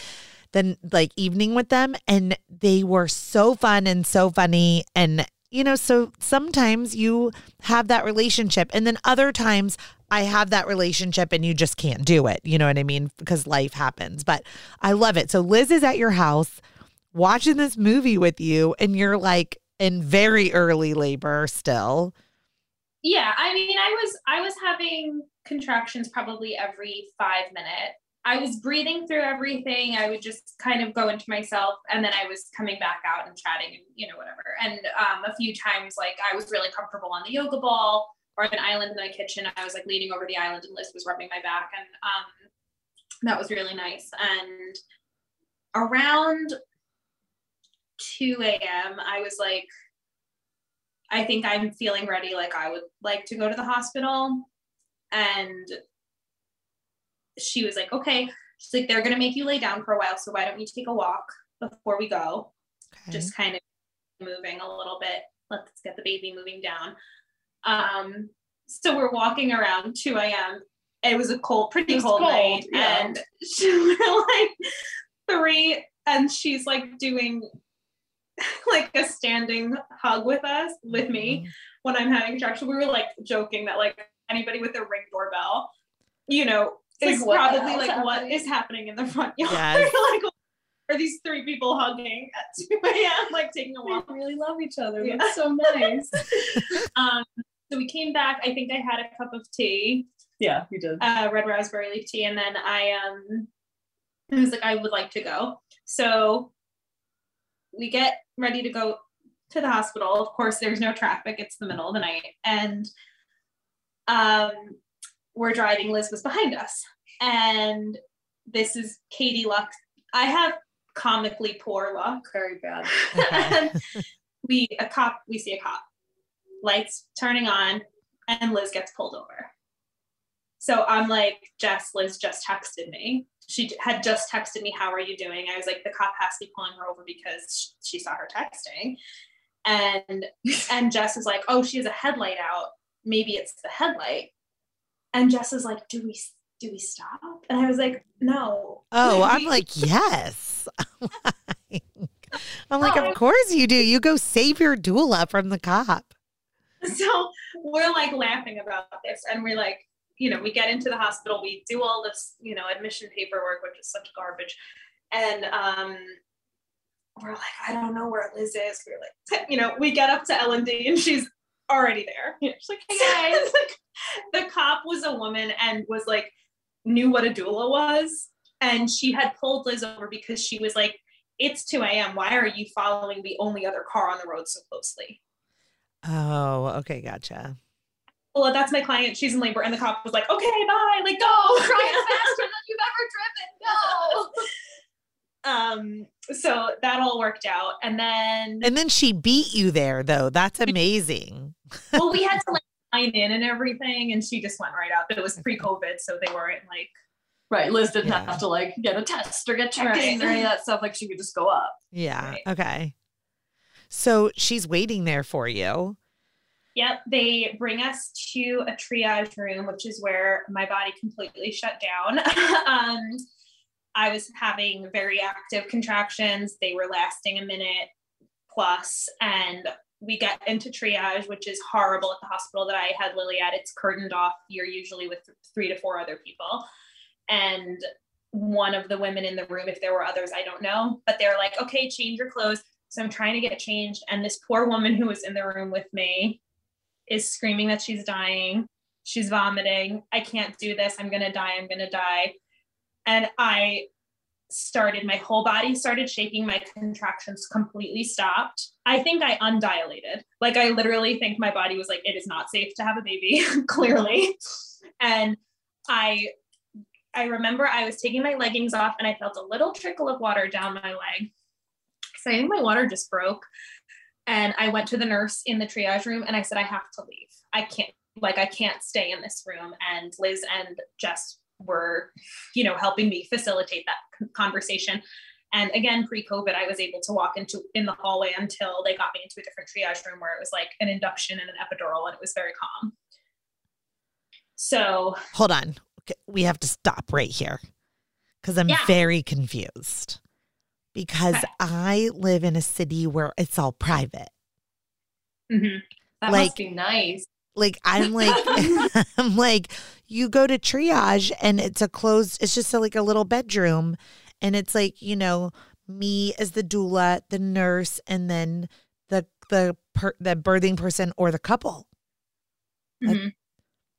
then like evening with them and they were so fun and so funny and you know so sometimes you have that relationship and then other times I have that relationship and you just can't do it. You know what I mean? Because life happens. But I love it. So Liz is at your house watching this movie with you and you're like in very early labor still. yeah i mean i was i was having contractions probably every five minute i was breathing through everything i would just kind of go into myself and then i was coming back out and chatting and you know whatever and um, a few times like i was really comfortable on the yoga ball or an island in the kitchen i was like leaning over the island and liz was rubbing my back and um, that was really nice and around 2 a.m i was like I think I'm feeling ready. Like I would like to go to the hospital. And she was like, okay. She's like, they're going to make you lay down for a while. So why don't you take a walk before we go? Okay. Just kind of moving a little bit. Let's get the baby moving down. Um, so we're walking around 2 a.m. It was a cold, pretty cold, cold, night. yeah. And she, we're like three, and she's like doing like a standing hug with us, with me Mhm. when I'm having contraction. We were like joking that like anybody with a ring doorbell, you know, It's is like, what probably like what happening? is happening in the front yard. Yes. like are these three people hugging at 2 a.m. like taking a We walk? really love each other. Yeah. That's so nice. Um, so we came back. I think I had a cup of tea, yeah, you did. uh, red raspberry leaf tea, and then I um, I was like, I would like to go. So we get ready to go to the hospital. Of course, there's no traffic. It's the middle of the night, and um, we're driving. Liz was behind us, and this is Katie luck. I have comically poor luck. Very bad. Okay. we a cop we see a cop lights turning on and liz gets pulled over so i'm like jess liz just texted me she had just texted me how are you doing i was like the cop has to be pulling her over because she saw her texting and and jess is like oh she has a headlight out maybe it's the headlight and jess is like do we do we stop and i was like no Oh, I'm like, yes. I'm like, of course you do. You go save your doula from the cop. so we're like laughing about this and we're like you know we get into the hospital we do all this you know admission paperwork which is such garbage and um we're like i don't know where liz is we're like you know we get up to l&d and she's already there Yeah, she's like, hey guys. the cop was a woman and was like knew what a doula was and she had pulled liz over because she was like it's 2 a.m why are you following the only other car on the road so closely Oh, okay, gotcha. well, that's my client. She's in labor. And the cop was like, okay, bye. Like, go. Drive faster than you've ever driven. No. Um, so that all worked out. And then, And then she beat you there, though. That's amazing. well, we had to like sign in and everything. And she just went right out. But it was pre COVID. So they weren't like, Right. Liz didn't Yeah. have to like get a test or get checked Right. in or any of that stuff. Like she could just go up. Yeah. Right. Okay. So she's waiting there for you. Yep, they bring us to a triage room, which is where my body completely shut down. um, I was having very active contractions. They were lasting a minute plus, and we get into triage, which is horrible at the hospital that I had Lily at. It's curtained off. You're usually with three to four other people. And one of the women in the room, if there were others, I don't know, but they're like, okay, change your clothes. So I'm trying to get changed. And this poor woman who was in the room with me is screaming that she's dying. She's vomiting. I can't do this. I'm going to die. I'm going to die. And I started, my whole body started shaking. My contractions completely stopped. I think I undilated. Like, I literally think my body was like, it is not safe to have a baby, clearly. And I I remember I was taking my leggings off and I felt a little trickle of water down my leg. So I think my water just broke. And I went to the nurse in the triage room and I said, I have to leave. I can't, like, I can't stay in this room. And Liz and Jess were, you know, helping me facilitate that conversation. And again, pre-COVID, I was able to walk into in the hallway until they got me into a different triage room where it was like an induction and an epidural, and it was very calm. So hold on, we have to stop right here because I'm yeah. very confused. Because okay. I live in a city where it's all private. Mm-hmm. That like, must be nice. Like I'm like I'm like you go to triage and it's a closed. It's just a, like a little bedroom, and it's like you know me as the doula, the nurse, and then the the per, the birthing person or the couple. Mm-hmm.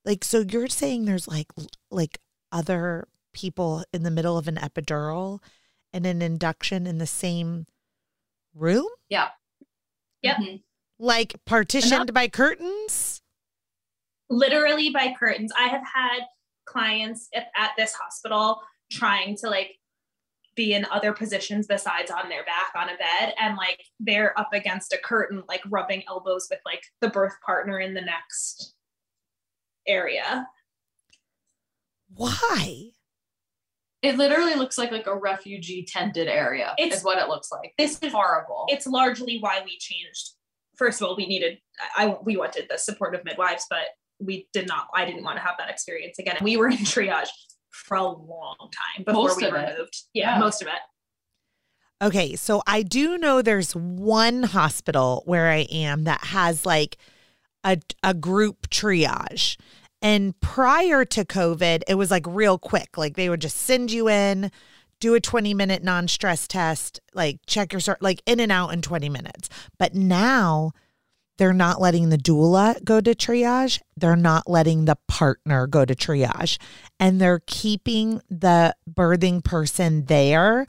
Like so you're saying there's like like other people in the middle of an epidural and an induction in the same room? Yeah. Yep. Mm-hmm. Like partitioned by curtains? Literally by curtains. I have had clients at, at this hospital trying to like be in other positions besides on their back on a bed and like they're up against a curtain like rubbing elbows with like the birth partner in the next area. Why? It literally looks like like a refugee tented area. It's, is what it looks like. This is horrible. It's largely why we changed. First of all, we needed I we wanted the supportive midwives, but we did not. I didn't want to have that experience again. We were in triage for a long time before most we were it. moved. Yeah, yeah, most of it. Okay, so I do know there's one hospital where I am that has like a, a group triage. And prior to COVID, it was like real quick. Like they would just send you in, do a 20 minute non stress test, like check your, like in and out in 20 minutes. But now they're not letting the doula go to triage. They're not letting the partner go to triage. And they're keeping the birthing person there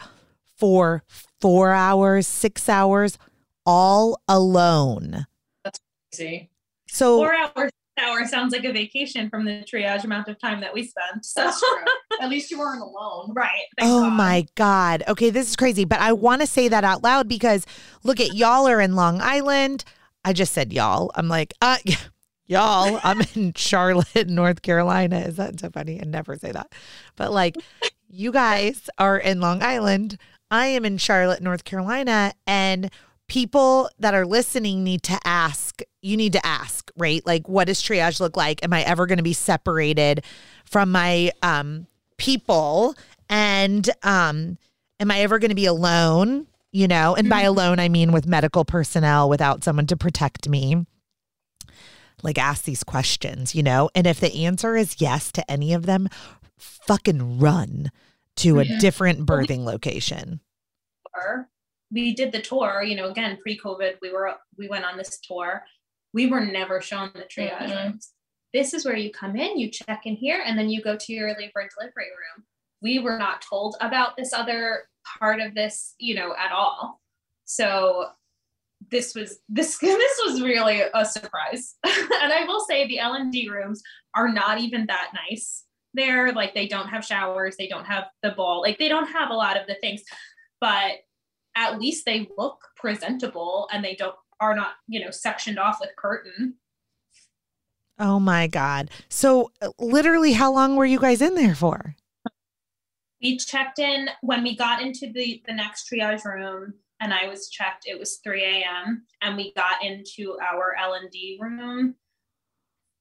for four hours, six hours, all alone. That's crazy. So four hours hour sounds like a vacation from the triage amount of time that we spent. So At least you weren't alone. Right. Oh God. my God. Okay, this is crazy. But I want to say that out loud because look at y'all are in Long Island. I just said y'all. I'm like, uh y'all. I'm in Charlotte, North Carolina. Is that so funny? I never say that. But like you guys are in Long Island. I am in Charlotte, North Carolina, and people that are listening need to ask you need to ask right like what does triage look like am i ever going to be separated from my um people and um am i ever going to be alone you know and by mm-hmm. alone i mean with medical personnel without someone to protect me like ask these questions you know and if the answer is yes to any of them fucking run to a different birthing location we did the tour, you know, again, pre-COVID, we were we went on this tour. We were never shown the triage mm-hmm. rooms. This is where you come in, you check in here, and then you go to your labor and delivery room. We were not told about this other part of this, you know, at all. So this was this this was really a surprise. and I will say the L&D rooms are not even that nice. They're like they don't have showers, they don't have the ball, like they don't have a lot of the things. But at least they look presentable and they don't are not you know sectioned off with curtain oh my god so uh, literally how long were you guys in there for we checked in when we got into the the next triage room and I was checked. It was 3 a.m. and we got into our L and D room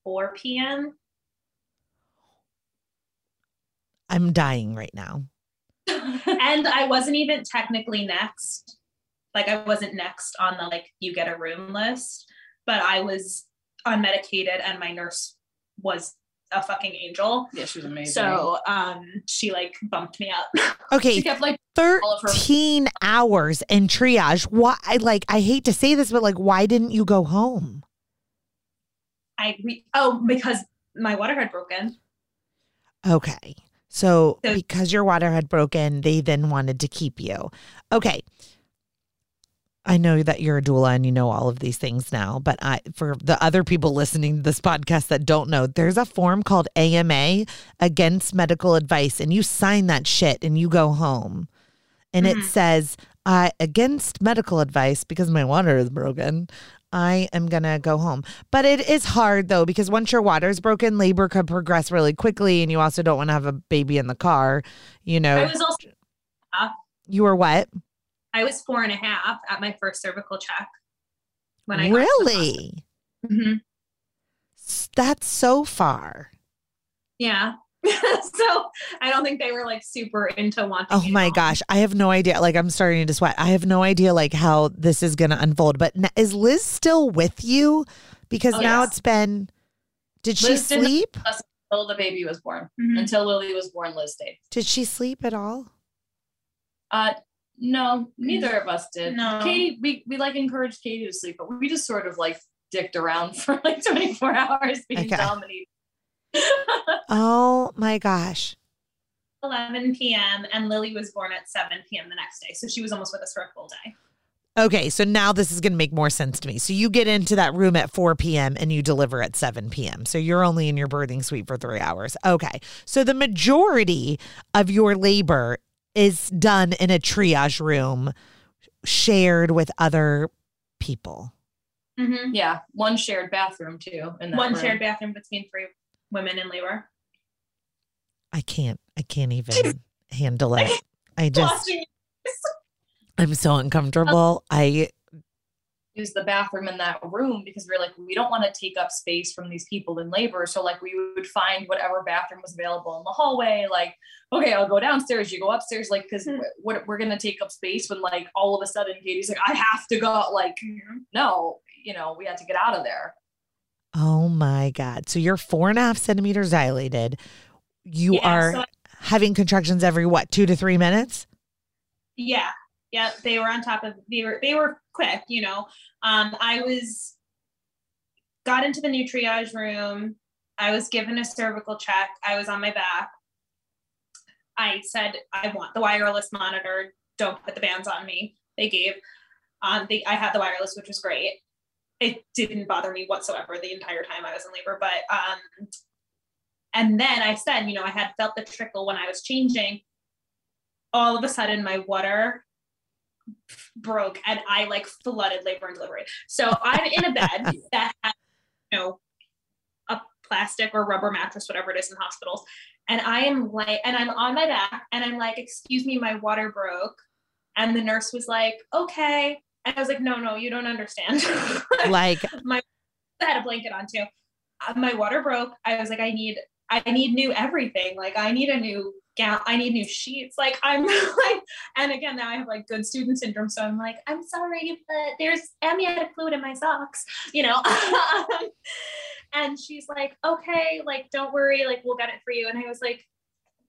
4 p.m. I'm dying right now. and I wasn't even technically next. Like I wasn't next on the like you get a room list, but I was unmedicated and my nurse was a fucking angel. Yeah, she was amazing. So um she like bumped me up. Okay, she kept like all of her- 13 hours in triage. Why I like I hate to say this, but like why didn't you go home? I re- oh because my water had broken. Okay. So, So- because your water had broken, they then wanted to keep you. Okay. I know that you're a doula and you know all of these things now, but I for the other people listening to this podcast that don't know, there's a form called AMA against medical advice and you sign that shit and you go home. And it Mhm. says, I against medical advice because my water is broken. I am going to go home. But it is hard though, because once your water's broken, labor could progress really quickly. And you also don't want to have a baby in the car. You know. I was also you were what? I was four and a half at my first cervical check when I got to the really? Mhm. That's so far. Yeah. so I don't think they were like super into wanting. Oh my gosh. I have no idea. Like, I'm starting to sweat. I have no idea, like, how this is going to unfold. But n- is Liz still with you? Because Oh, now yes. it's been, did she Liz didn't- sleep? until the baby was born. Mhm. Until Lily was born, Liz stayed. Did she sleep at all? Uh no, neither of us did. No. Katie, we, we like encouraged Katie to sleep, but we just sort of like dicked around for like 24 hours being Okay. dominated. Oh my gosh. 11 p.m. and Lily was born at 7 p.m. the next day. So she was almost with us for a full day. Okay, so now this is going to make more sense to me. So you get into that room at 4 p.m. and you deliver at 7 p.m. So you're only in your birthing suite for three hours. Okay, so the majority of your labor is done in a triage room shared with other people. Mm-hmm. yeah, one shared bathroom too. In that One room. shared bathroom between three women in labor. I can't, I can't even handle it. I just, I'm so uncomfortable. I, use the bathroom in that room because we are like we don't want to take up space from these people in labor so like we would find whatever bathroom was available in the hallway like okay i'll go downstairs you go upstairs like because Hmm. what we're gonna take up space when like all of a sudden katie's like i have to go like no you know we had to get out of there oh my God. So you're four and a half centimeters dilated. You Yeah, are so- having contractions every what, two to three minutes? Yeah. Yeah. They were on top of they were they were quick, you know. Um, I was got into the new triage room. I was given a cervical check. I was on my back. I said, I want the wireless monitor. Don't put the bands on me. They gave. Um, they I had the wireless, which was great. It didn't bother me whatsoever the entire time I was in labor. But um, and then I said, you know, I had felt the trickle when I was changing. All of a sudden, my water broke and I like flooded labor and delivery. So I'm in a bed that has, you know, a plastic or rubber mattress, whatever it is in hospitals. And I am like, and I'm on my back and I'm like, excuse me, my water broke. And the nurse was like, okay. And I was like, no, no, you don't understand. Like, my, I had a blanket on too. Uh, my water broke. I was like, I need, I need new everything. Like, I need a new gown. I need new sheets. Like, I'm like, and again, now I have like good student syndrome. So I'm like, I'm sorry, but there's amniotic fluid in my socks, you know? and she's like, okay, like, don't worry. Like, we'll get it for you. And I was like,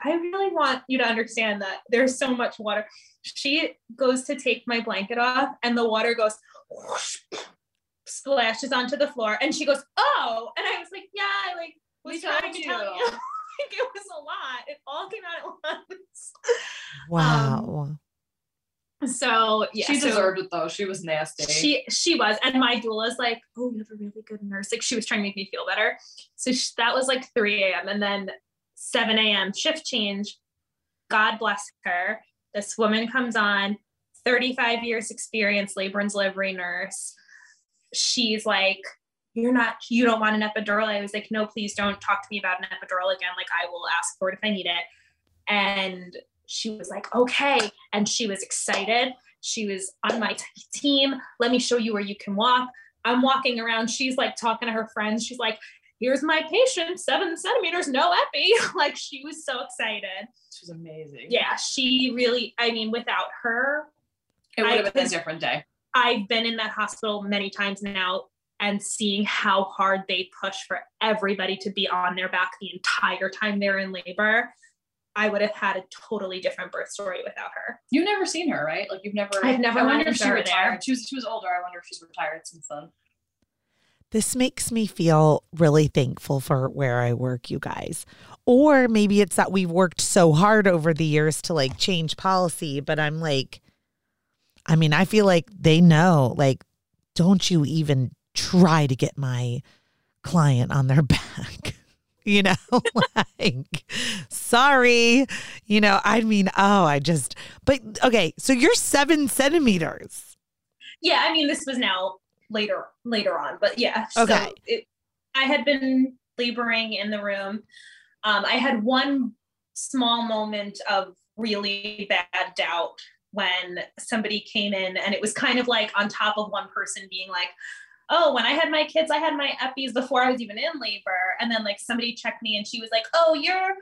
I really want you to understand that there's so much water. She goes to take my blanket off, and the water goes whoosh, splashes onto the floor, and she goes, "Oh!" And I was like, "Yeah, I like was We tried to tell you." you." like, it was a lot. It all came out at once. Um, wow. So yeah, she so deserved it though she was nasty She she was, and my doula's like, "Oh, you have a really good nurse." Like she was trying to make me feel better. So sh that was like 3 a.m. and then 7 a.m. shift change. God bless her. This woman comes on, 35 years experience, labor and delivery nurse. She's like, "You're not, you don't want an epidural." I was like, "No, please don't talk to me about an epidural again. Like I will ask for it if I need it." And she was like, "Okay," and she was excited She was on my t- team. Let me show you where you can walk. I'm walking around. She's like talking to her friends. She's like, here's my patient, seven centimeters, no epi. like she was so excited. She was amazing. Yeah, she really, I mean, without her, It would have been a different day. I've been in that hospital many times now and seeing how hard they push for everybody to be on their back the entire time they're in labor. I would have had a totally different birth story without her. You've never seen her, right? Like you've never. I've never I wonder if she her retired. there. She was. She was older. I wonder if she's retired since then. This makes me feel really thankful for where I work, you guys. Or maybe it's that we've worked so hard over the years to like change policy, but I'm like, I mean, I feel like they know, like, don't you even try to get my client on their back. You know, like, sorry. You know, I mean, oh, I just, but okay, so you're seven centimeters. Yeah, I mean, this was now later later on, but yeah. Okay. So it, I had been laboring in the room. Um, I had one small moment of really bad doubt when somebody came in, and it was kind of like on top of one person being like, "Oh, when I had my kids, I had my eppies before I was even in labor," and then like somebody checked me, and she was like, "Oh, you're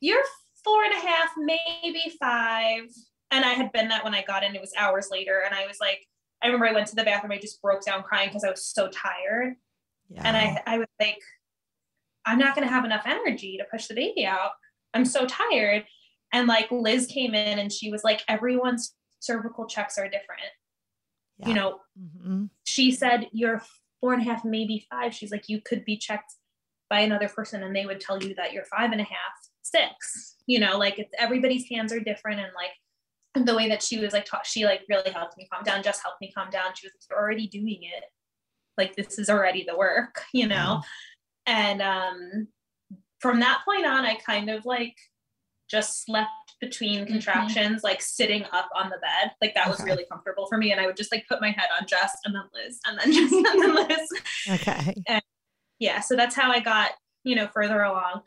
you're four and a half, maybe five. And I had been that when I got in. It was hours later, and I was like. I remember I went to the bathroom. I just broke down crying because I was so tired. Yeah. And I, I was like, I'm not going to have enough energy to push the baby out. I'm so tired. And like Liz came in and she was like, everyone's cervical checks are different. Yeah. You know, Mhm. she said, you're four and a half, maybe five. She's like, you could be checked by another person and they would tell you that you're five and a half, six. You know, like it's everybody's hands are different. And like, the way that she was like taught, she like really helped me calm down, just helped me calm down. She was like, You're already doing it. Like this is already the work, you know? And um from that point on, I kind of like just slept between Mhm. contractions, like sitting up on the bed. Like that was really comfortable for me. And I would just like put my head on Jess and then Liz and then Jess and then Liz Okay. And yeah so that's how i got you know further along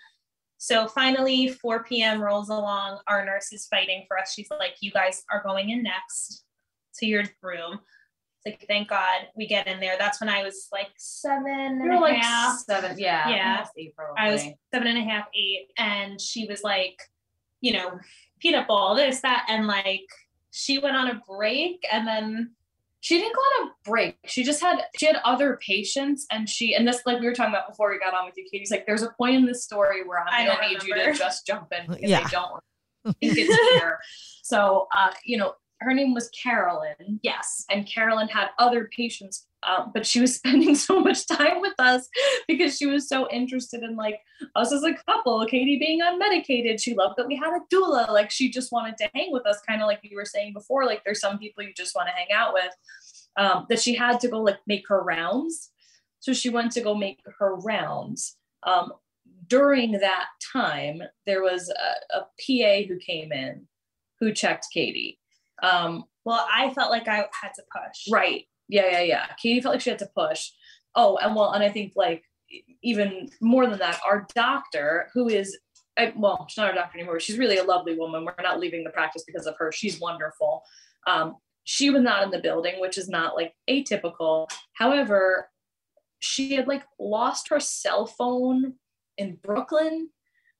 so finally 4 p.m rolls along our nurse is fighting for us she's like you guys are going in next to your room it's like thank god we get in there that's when i was like seven and We a were like half. seven. Yeah. Yeah. almost eight i was seven and a half eight and she was like you know peanut ball this that and like she went on a break and then she didn't go on a break. She just had she had other patients and she and this like we were talking about before we got on with you, Katie's like there's a point in this story where I I'm don't gonna need you to just jump in because Yeah. they don't think it's here. So uh, you know, her name was Carolyn. yes and Carolyn had other patients, um, but she was spending so much time with us because she was so interested in like us as a couple. Katie being unmedicated, she loved that we had a doula. Like she just wanted to hang with us, kind of like you were saying before. Like there's some people you just want to hang out with. Um, that she had to go like make her rounds, so she went to go make her rounds. Um, during that time, there was a, a PA who came in who checked Katie. Um, well i felt like i had to push Right. Yeah, yeah, yeah. Katie felt like she had to push. Oh, and well, and I think like even more than that, our doctor, who is, I, well, she's not our doctor anymore. She's really a lovely woman. We're not leaving the practice because of her. She's wonderful. Um, she was not in the building, which is not like atypical. However, she had like lost her cell phone in Brooklyn,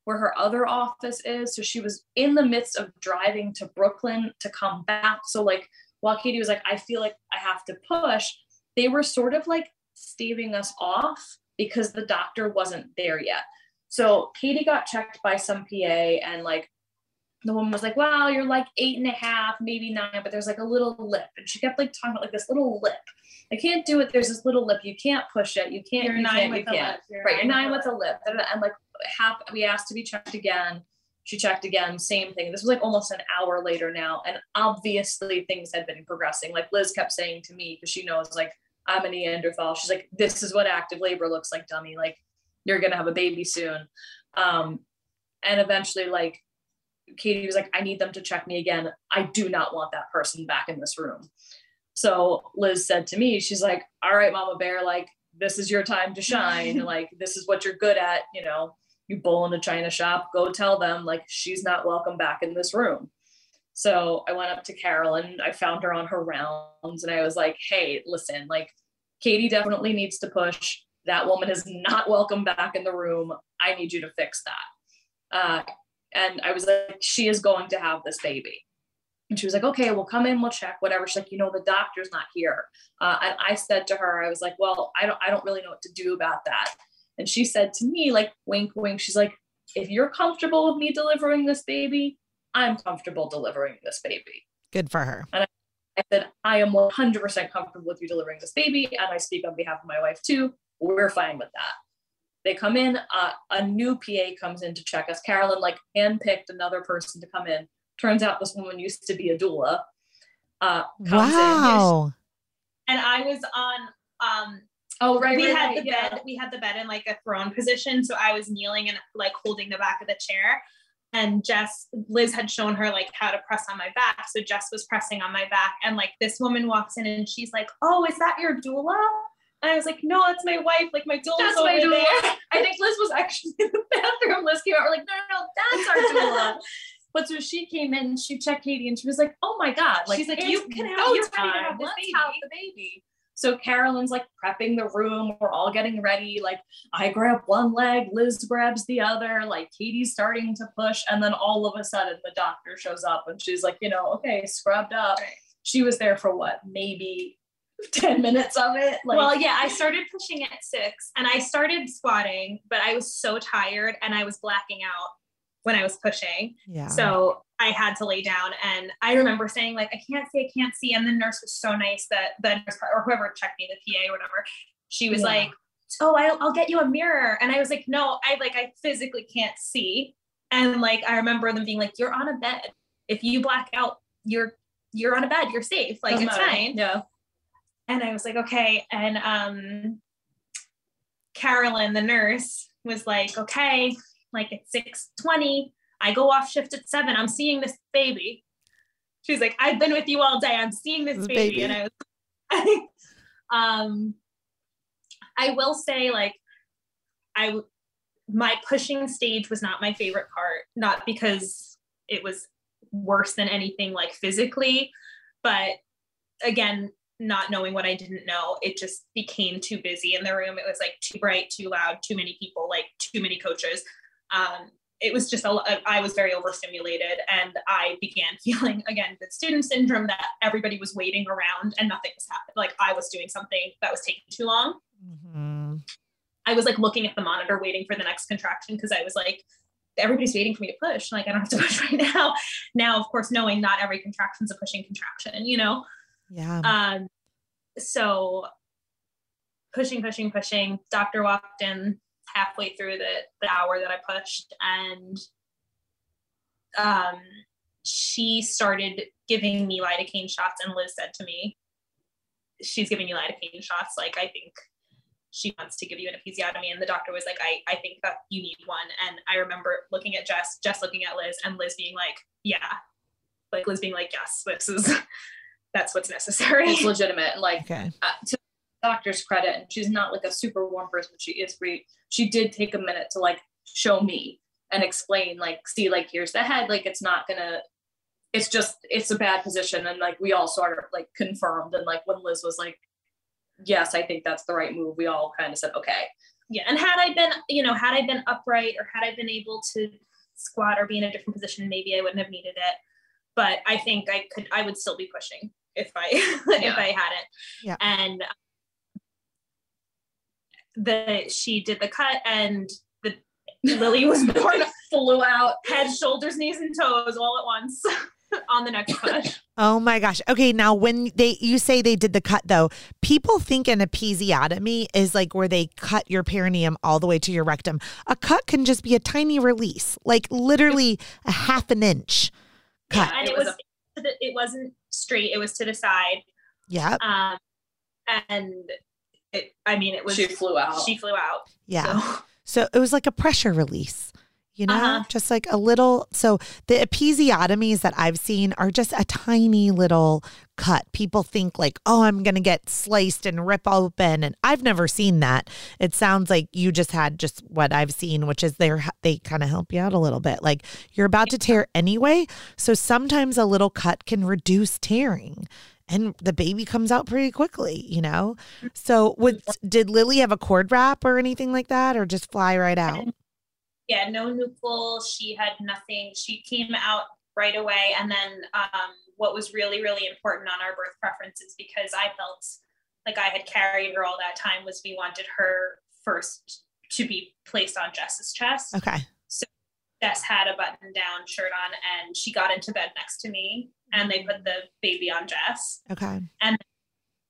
where her other office is. So she was in the midst of driving to Brooklyn to come back. So like while Katie was like, I feel like I have to push, they were sort of like staving us off because the doctor wasn't there yet. So Katie got checked by some PA and like the woman was like, Wow, you're like eight and a half, maybe nine, but there's like a little lip. And she kept like talking about like this little lip. I can't do it. There's this little lip. You can't push it. You can't. You're you nine can't, with you can't. lip. You're Right, you're nine with a lip. And like half, we asked to be checked again. She checked again, same thing. This was like almost an hour later now. And obviously things had been progressing. Like Liz kept saying to me, because she knows like I'm a Neanderthal. She's like, this is what active labor looks like, dummy. Like you're gonna have a baby soon. Um, and eventually like Katie was like, I need them to check me again. I do not want that person back in this room. So Liz said to me, she's like, all right, Mama Bear, like, this is your time to shine. like, this is what you're good at. You know, you bowl in a china shop, go tell them, like, she's not welcome back in this room. So I went up to Carolyn. I found her on her rounds, and I was like, "Hey, listen, like Katie definitely needs to push. That woman is not welcome back in the room. I need you to fix that." Uh, and I was like, "She is going to have this baby." And she was like, okay, we'll come in, we'll check, whatever. She's like, you know, the doctor's not here. Uh, and I said to her, I was like, well, I don't, I don't really know what to do about that. And she said to me, like, wink, wink. She's like, if you're comfortable with me delivering this baby, I'm comfortable delivering this baby. Good for her. And I said, I am 100% comfortable with you delivering this baby. And I speak on behalf of my wife too. We're fine with that. They come in, uh, a new PA comes in to check us. Carolyn like handpicked another person to come in Turns out this woman used to be a doula. Uh, wow. And I was on. Um, oh right. We right, had right, the yeah. bed. We had the bed in like a throne position, so I was kneeling and like holding the back of the chair. And Jess, Liz had shown her like how to press on my back. So Jess was pressing on my back, and like this woman walks in and she's like, "Oh, is that your doula?" And I was like, no, that's my wife. Like my doula's That's over my doula. there. I think Liz was actually in the bathroom. Liz came out. We're like, no, no, no, that's our doula. But so she came in, she checked Katie, and she was like, "Oh my god!" Like She's like, "You can have- go you're ready to time. have Let's baby." have the baby." So Carolyn's like prepping the room. We're all getting ready. Like I grab one leg, Liz grabs the other. Like Katie's starting to push, and then all of a sudden the doctor shows up, and she's like, "You know, okay, scrubbed up." She was there for what, maybe ten minutes of it. Like, well, yeah, I started pushing at six and I started squatting, but I was so tired and I was blacking out when I was pushing. Yeah. So I had to lay down. And I remember saying, like, I can't see, I can't see. And the nurse was so nice that the nurse or whoever checked me, the PA or whatever, she was Yeah. like, Oh, I'll, I'll get you a mirror. And I was like, No, I like, I physically can't see. And like, I remember them being like, You're on a bed. If you black out, you're you're on a bed, you're safe. Like doesn't it's matter. fine Yeah. and I was like, okay. And um, Carolyn, the nurse, was like, okay, like at six twenty. I go off shift at seven. I'm seeing this baby. She's like, I've been with you all day. I'm seeing this This baby. baby. And I was, um, I will say, like, I my pushing stage was not my favorite part, not because it was worse than anything like physically, but again, not knowing what I didn't know, it just became too busy in the room. It was like too bright, too loud, too many people, like too many coaches. Um, it was just a lo- I was very overstimulated, and I began feeling again the student syndrome that everybody was waiting around and nothing was happening. Like I was doing something that was taking too long. Mhm. I was like looking at the monitor, waiting for the next contraction because I was like, everybody's waiting for me to push. Like I don't have to push right now. Now, of course, knowing not every contraction's a pushing contraction, you know. Yeah. Um, so pushing, pushing, pushing. Doctor walked in halfway through the, the hour that I pushed, and um, she started giving me lidocaine shots. And Liz said to me, "She's giving you lidocaine shots. Like I think she wants to give you an episiotomy." And the doctor was like, "I I think that you need one." And I remember looking at Jess, Jess looking at Liz, and Liz being like, "Yeah." Like Liz being like, yes, this is that's what's necessary. It's legitimate. Like okay. uh, to the doctor's credit, and she's not like a super warm person, she is great. She did take a minute to like show me and explain, like, see, like here's the head, like it's not gonna, it's just it's a bad position, and like we all sort of like confirmed, and like when Liz was like, yes, I think that's the right move, we all kind of said, okay, yeah. And had I been, you know, had I been upright or had I been able to squat or be in a different position, maybe I wouldn't have needed it. But I think I could, I would still be pushing if I if I had it. Yeah. And the she did the cut and the Lily was born flew out. head, shoulders, knees, and toes all at once on the next push. Oh my gosh. Okay, now when they you say they did the cut though, people think an episiotomy is like where they cut your perineum all the way to your rectum. A cut can just be a tiny release, like literally a half an inch cut. and It it was was, to the- it wasn't straight; it was to the side. Yeah. Um, and it, I mean, it was She flew out. she flew out. Yeah. So, So it was like a pressure release. you know, Uh-huh. just like a little. So the episiotomies that I've seen are just a tiny little cut. People think like, oh, I'm going to get sliced and rip open. And I've never seen that. It sounds like you just had just what I've seen, which is they're, they kind of help you out a little bit. Like you're about to tear anyway. So sometimes a little cut can reduce tearing. And the baby comes out pretty quickly, you know? So, would, did Lily have a cord wrap or anything like that, or just fly right out? Yeah, no nuchal. She had nothing. She came out right away. And then um, what was really, really important on our birth preferences, because I felt like I had carried her all that time, was we wanted her first to be placed on Jess's chest. Okay. Jess had a button down shirt on and she got into bed next to me and they put the baby on Jess. Okay. And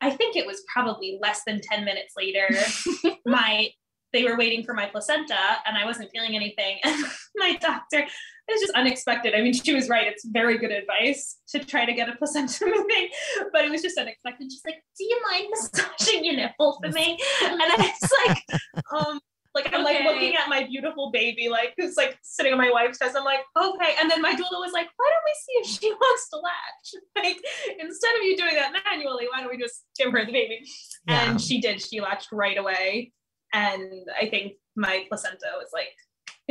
I think it was probably less than 10 minutes later. my they were waiting for my placenta and I wasn't feeling anything. And my doctor, it was just unexpected. I mean, she was right. It's very good advice to try to get a placenta moving, but it was just unexpected. She's like, Do you mind massaging your nipple for me? And I was like, um, like I'm like looking at my beautiful baby, like who's like sitting on my wife's chest. I'm like, okay. And then my doula was like, why don't we see if she wants to latch? Like instead of you doing that manually, why don't we just give her the baby? Yeah. And she did. She latched right away. And I think my placenta was like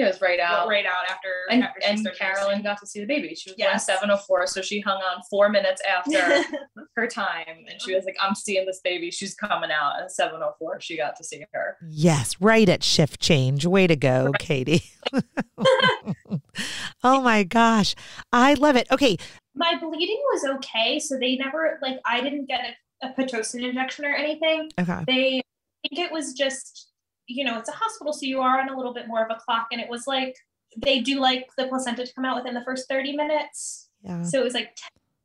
It was right out. right out after And, after she and started Carolyn got to see the baby. She was Yes. born 704, so she hung on four minutes after her time. And she was like, I'm seeing this baby. She's coming out. At 704, she got to see her. Yes, right at shift change. Way to go, Katie. oh my gosh. I love it. Okay. my bleeding was okay. So they never like I didn't get a, a pitocin injection or anything. Okay. They I think it was just, you know, it's a hospital, so you are on a little bit more of a clock. And it was like they do like the placenta to come out within the first 30 minutes. Yeah. So it was like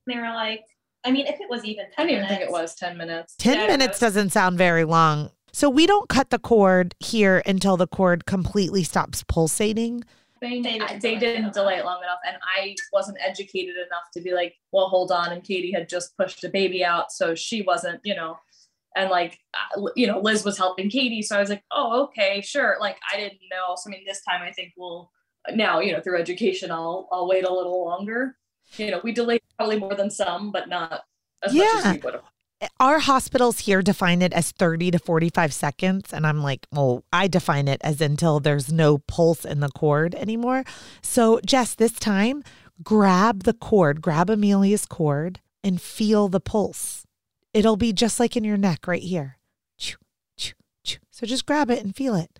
10, they were like, I mean, if it was even 10 I didn't even think it was 10 minutes. 10 Yeah, minutes no. doesn't sound very long. So we don't cut the cord here until the cord completely stops pulsating. They, They didn't they delay it didn't delay it long enough. And I wasn't educated enough to be like, well, hold on. And Katie had just pushed a baby out. So she wasn't, you know, and like, uh, you know, Liz was helping Katie. So I was like, oh, okay, sure. Like, I didn't know. So, I mean, this time I think we'll, now, you know, through education, I'll, I'll wait a little longer. You know, we delayed probably more than some, but not as much as we would have. Our hospitals here define it as 30 to 45 seconds. And I'm like, well, I define it as until there's no pulse in the cord anymore. So, Jess, this time, grab the cord, grab Amelia's cord, and feel the pulse. It'll be just like in your neck right here. So just grab it and feel it.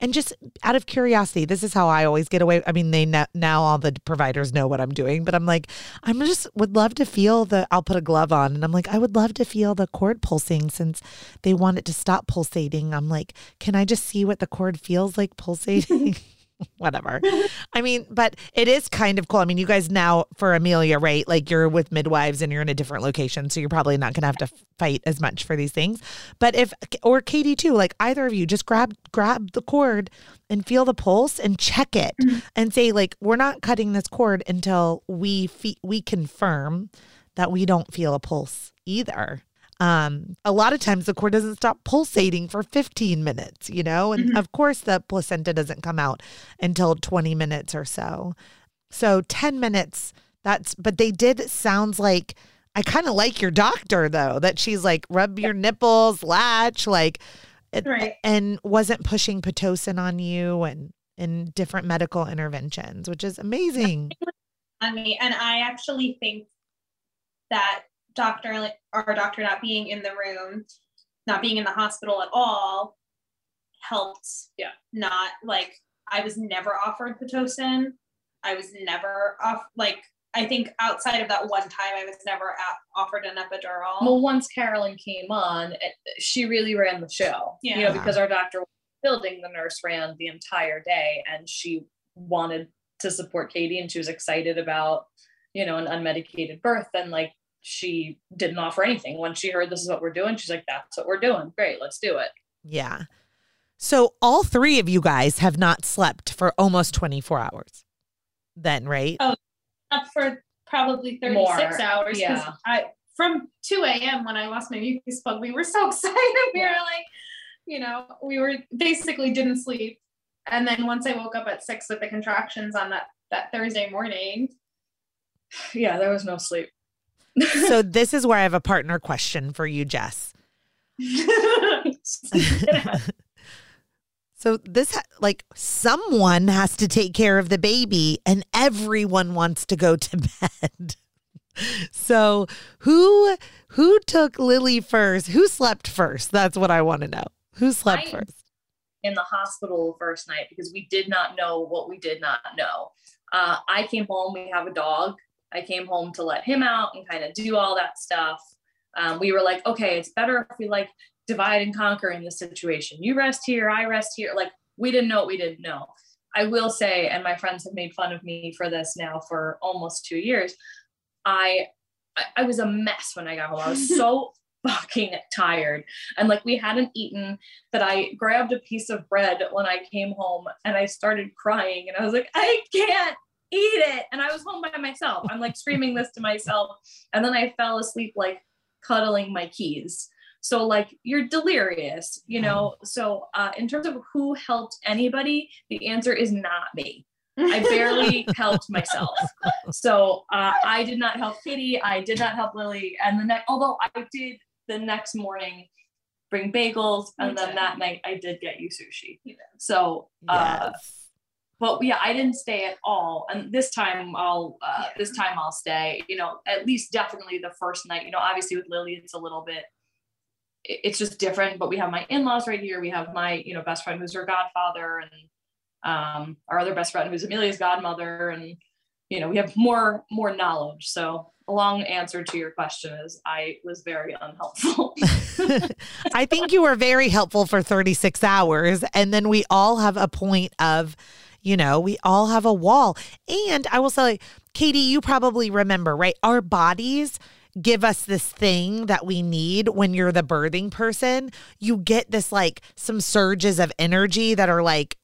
And just out of curiosity, this is how I always get away. I mean, they now, now all the providers know what I'm doing, but I'm like, I'm just would love to feel the. I'll put a glove on, and I'm like, I would love to feel the cord pulsing since they want it to stop pulsating. I'm like, can I just see what the cord feels like pulsating? Whatever. I mean, but it is kind of cool. I mean, you guys now for Amelia, right? Like you're with midwives and you're in a different location, so you're probably not going to have to fight as much for these things. But if or Katie too, like either of you, just grab grab the cord and feel the pulse and check it mm-hmm. and say like we're not cutting this cord until we fe- we confirm that we don't feel a pulse either. Um, a lot of times the cord doesn't stop pulsating for 15 minutes, you know, and of course the placenta doesn't come out until 20 minutes or so. So 10 minutes, that's, but they did, sounds like, I kind of like your doctor though, that she's like, rub your nipples, latch, like, Right. and wasn't pushing Pitocin on you and, and different medical interventions, which is amazing. on me. And I actually think that doctor, our doctor not being in the room, not being in the hospital at all, helped. Yeah. Not like I was never offered pitocin. I was never off. Like I think outside of that one time, I was never a- offered an epidural. Well, once Carolyn came on, it, she really ran the show. yeah. You know, because our doctor was building, the nurse ran the entire day, and she wanted to support Katie, and she was excited about, you know, an unmedicated birth, and like she didn't offer anything. When she heard this is what we're doing, she's like, "That's what we're doing. Great, let's do it." Yeah. So all three of you guys have not slept for almost 24 hours. Then, right? Oh, up for probably 36 More, hours. 'cause yeah. I from 2 a.m. when I lost my mucus plug, we were so excited. We were like, you know, we were basically didn't sleep And then once I woke up at six with the contractions on that that Thursday morning, yeah, there was no sleep. So this is where I have a partner question for you, Jess. so this like someone has to take care of the baby and everyone wants to go to bed. so who who took Lily first? Who slept first? That's what I want to know. Who slept I, first? In the hospital first night because we did not know what we did not know. Uh, I came home. We have a dog. I came home to let him out and kind of do all that stuff. Um, we were like, okay, it's better if we like divide and conquer in this situation. You rest here, I rest here. Like we didn't know what we didn't know. I will say, and my friends have made fun of me for this now for almost two years. I I, was a mess when I got home. I was so fucking tired. And like we hadn't eaten that I grabbed a piece of bread when I came home and I started crying and I was like, I can't it. And I was home by myself. I'm like screaming this to myself. And then I fell asleep like cuddling my keys. So like you're delirious, you know. So uh, in terms of who helped anybody, the answer is not me. I barely helped myself. So uh, I did not help Kitty. I did not help Lily. And the next, although I did the next morning bring bagels, and then that night I did get you sushi. So, uh, yes. But yeah, I didn't stay at all. And this time I'll, uh, this time I'll stay. You know, at least definitely the first night. You know, obviously with Lily it's a little bit. It's just different, but we have my in-laws right here. We have my, you know, best friend who's her godfather, and um, our other best friend who's Amelia's godmother, and you know we have more more knowledge. So a long answer to your question is I was very unhelpful. I think you were very helpful for 36 hours, and then we all have a point of, you know, we all have a wall. And I will say, Katie, you probably remember, right? Our bodies give us this thing that we need when you're the birthing person. You get this like some surges of energy that are like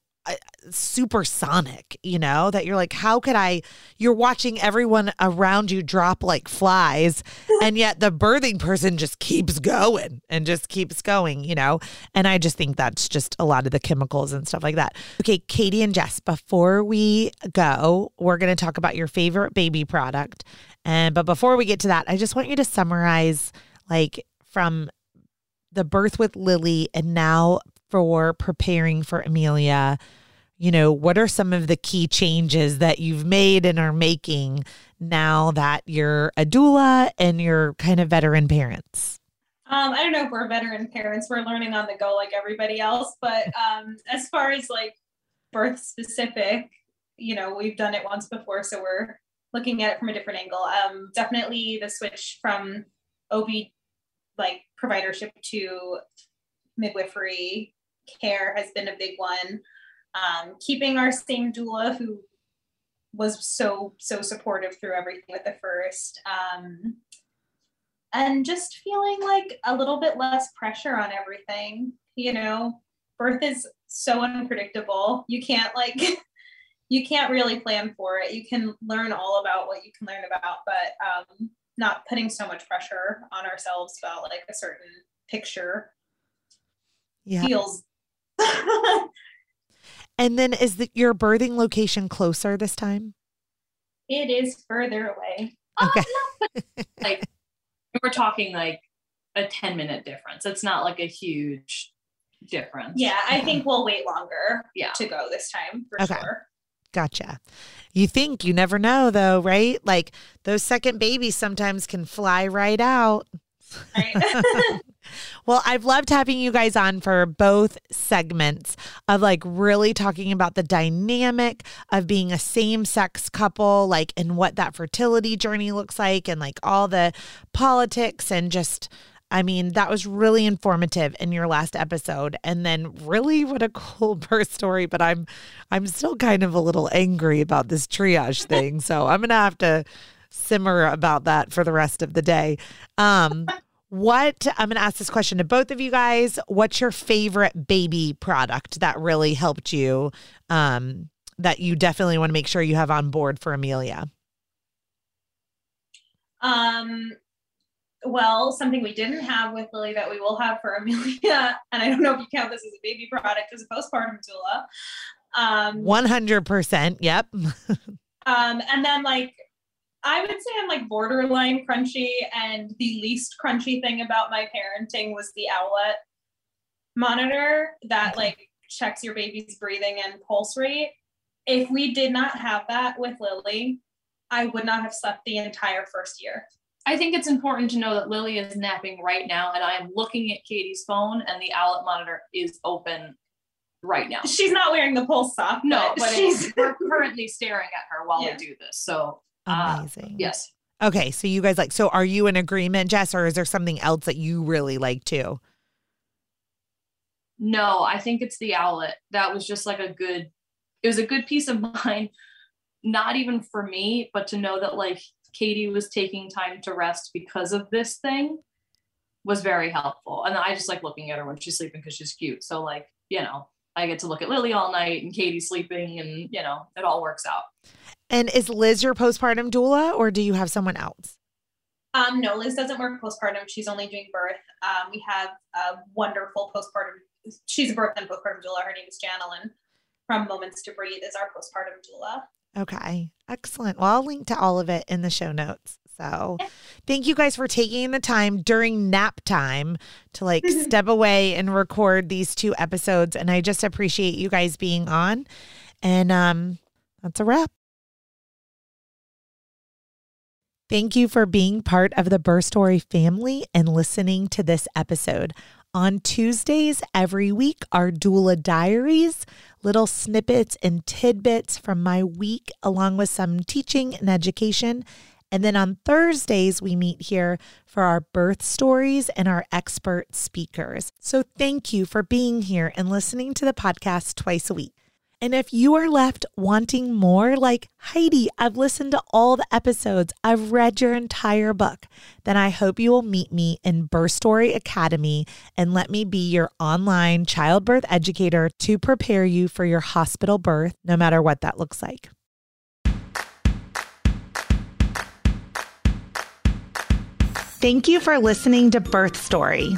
supersonic, you know, that you're like, how could I? You're watching everyone around you drop like flies, and yet the birthing person just keeps going and just keeps going, you know? And I just think that's just a lot of the chemicals and stuff like that. Okay, Katie and Jess, before we go, we're going to talk about your favorite baby product. And but before we get to that, I just want you to summarize like from the birth with Lily and now for preparing for Amelia, you know, what are some of the key changes that you've made and are making now that you're a doula and you're kind of veteran parents? Um, I don't know if we're veteran parents. We're learning on the go like everybody else. But um, as far as like birth specific, you know, we've done it once before, so we're looking at it from a different angle. Um, definitely the switch from OB like providership to midwifery care has been a big one. Um, keeping our same doula who was so so supportive through everything with the first um, and just feeling like a little bit less pressure on everything you know birth is so unpredictable you can't like you can't really plan for it you can learn all about what you can learn about but um, not putting so much pressure on ourselves about like a certain picture yeah. feels and then is the, your birthing location closer this time? It is further away. Okay. Oh, like we're talking like a 10 minute difference. It's not like a huge difference. Yeah, I mm-hmm. think we'll wait longer yeah. to go this time for okay. sure. Gotcha. You think you never know though, right? Like those second babies sometimes can fly right out. Right. well, I've loved having you guys on for both segments of like really talking about the dynamic of being a same sex couple, like, and what that fertility journey looks like, and like all the politics and just. I mean, that was really informative in your last episode. And then really what a cool birth story, but I'm I'm still kind of a little angry about this triage thing. So I'm gonna have to simmer about that for the rest of the day. Um, what I'm going to ask this question to both of you guys. What's your favorite baby product that really helped you? Um, that you definitely want to make sure you have on board for Amelia. Um, well, something we didn't have with Lily that we will have for Amelia, and I don't know if you count this as a baby product as a postpartum doula, Um, 100%. Yep. um, and then like I would say I'm like borderline crunchy, and the least crunchy thing about my parenting was the Owlet monitor that like checks your baby's breathing and pulse rate. If we did not have that with Lily, I would not have slept the entire first year. I think it's important to know that Lily is napping right now, and I am looking at Katie's phone, and the Owlet monitor is open right now. She's not wearing the pulse sock. No, but she's we're currently staring at her while Yeah. we do this. So, uh, Amazing. yes. Okay. So you guys like, so are you in agreement, Jess, or is there something else that you really like too? No, I think it's the Owlet. That was just like a good, it was a good peace of mind, not even for me, but to know that like Katie was taking time to rest because of this thing was very helpful. And I just like looking at her when she's sleeping because she's cute. So, like, you know, I get to look at Lily all night and Katie sleeping and, you know, it all works out. And is Liz your postpartum doula or do you have someone else? Um, no, Liz doesn't work postpartum. She's only doing birth. Um, we have a wonderful postpartum. She's a birth and postpartum doula. Her name is Janelyn from Moments to Breathe is our postpartum doula. Okay. Excellent. Well, I'll link to all of it in the show notes. So thank you guys for taking the time during nap time to like step away and record these two episodes. And I just appreciate you guys being on. And um, that's a wrap. Thank you for being part of the Birth Story family and listening to this episode. On Tuesdays every week are doula diaries, little snippets and tidbits from my week, along with some teaching and education. And then on Thursdays, we meet here for our birth stories and our expert speakers. So thank you for being here and listening to the podcast twice a week. And if you are left wanting more, like Heidi, I've listened to all the episodes, I've read your entire book, then I hope you will meet me in Birth Story Academy and let me be your online childbirth educator to prepare you for your hospital birth, no matter what that looks like. Thank you for listening to Birth Story.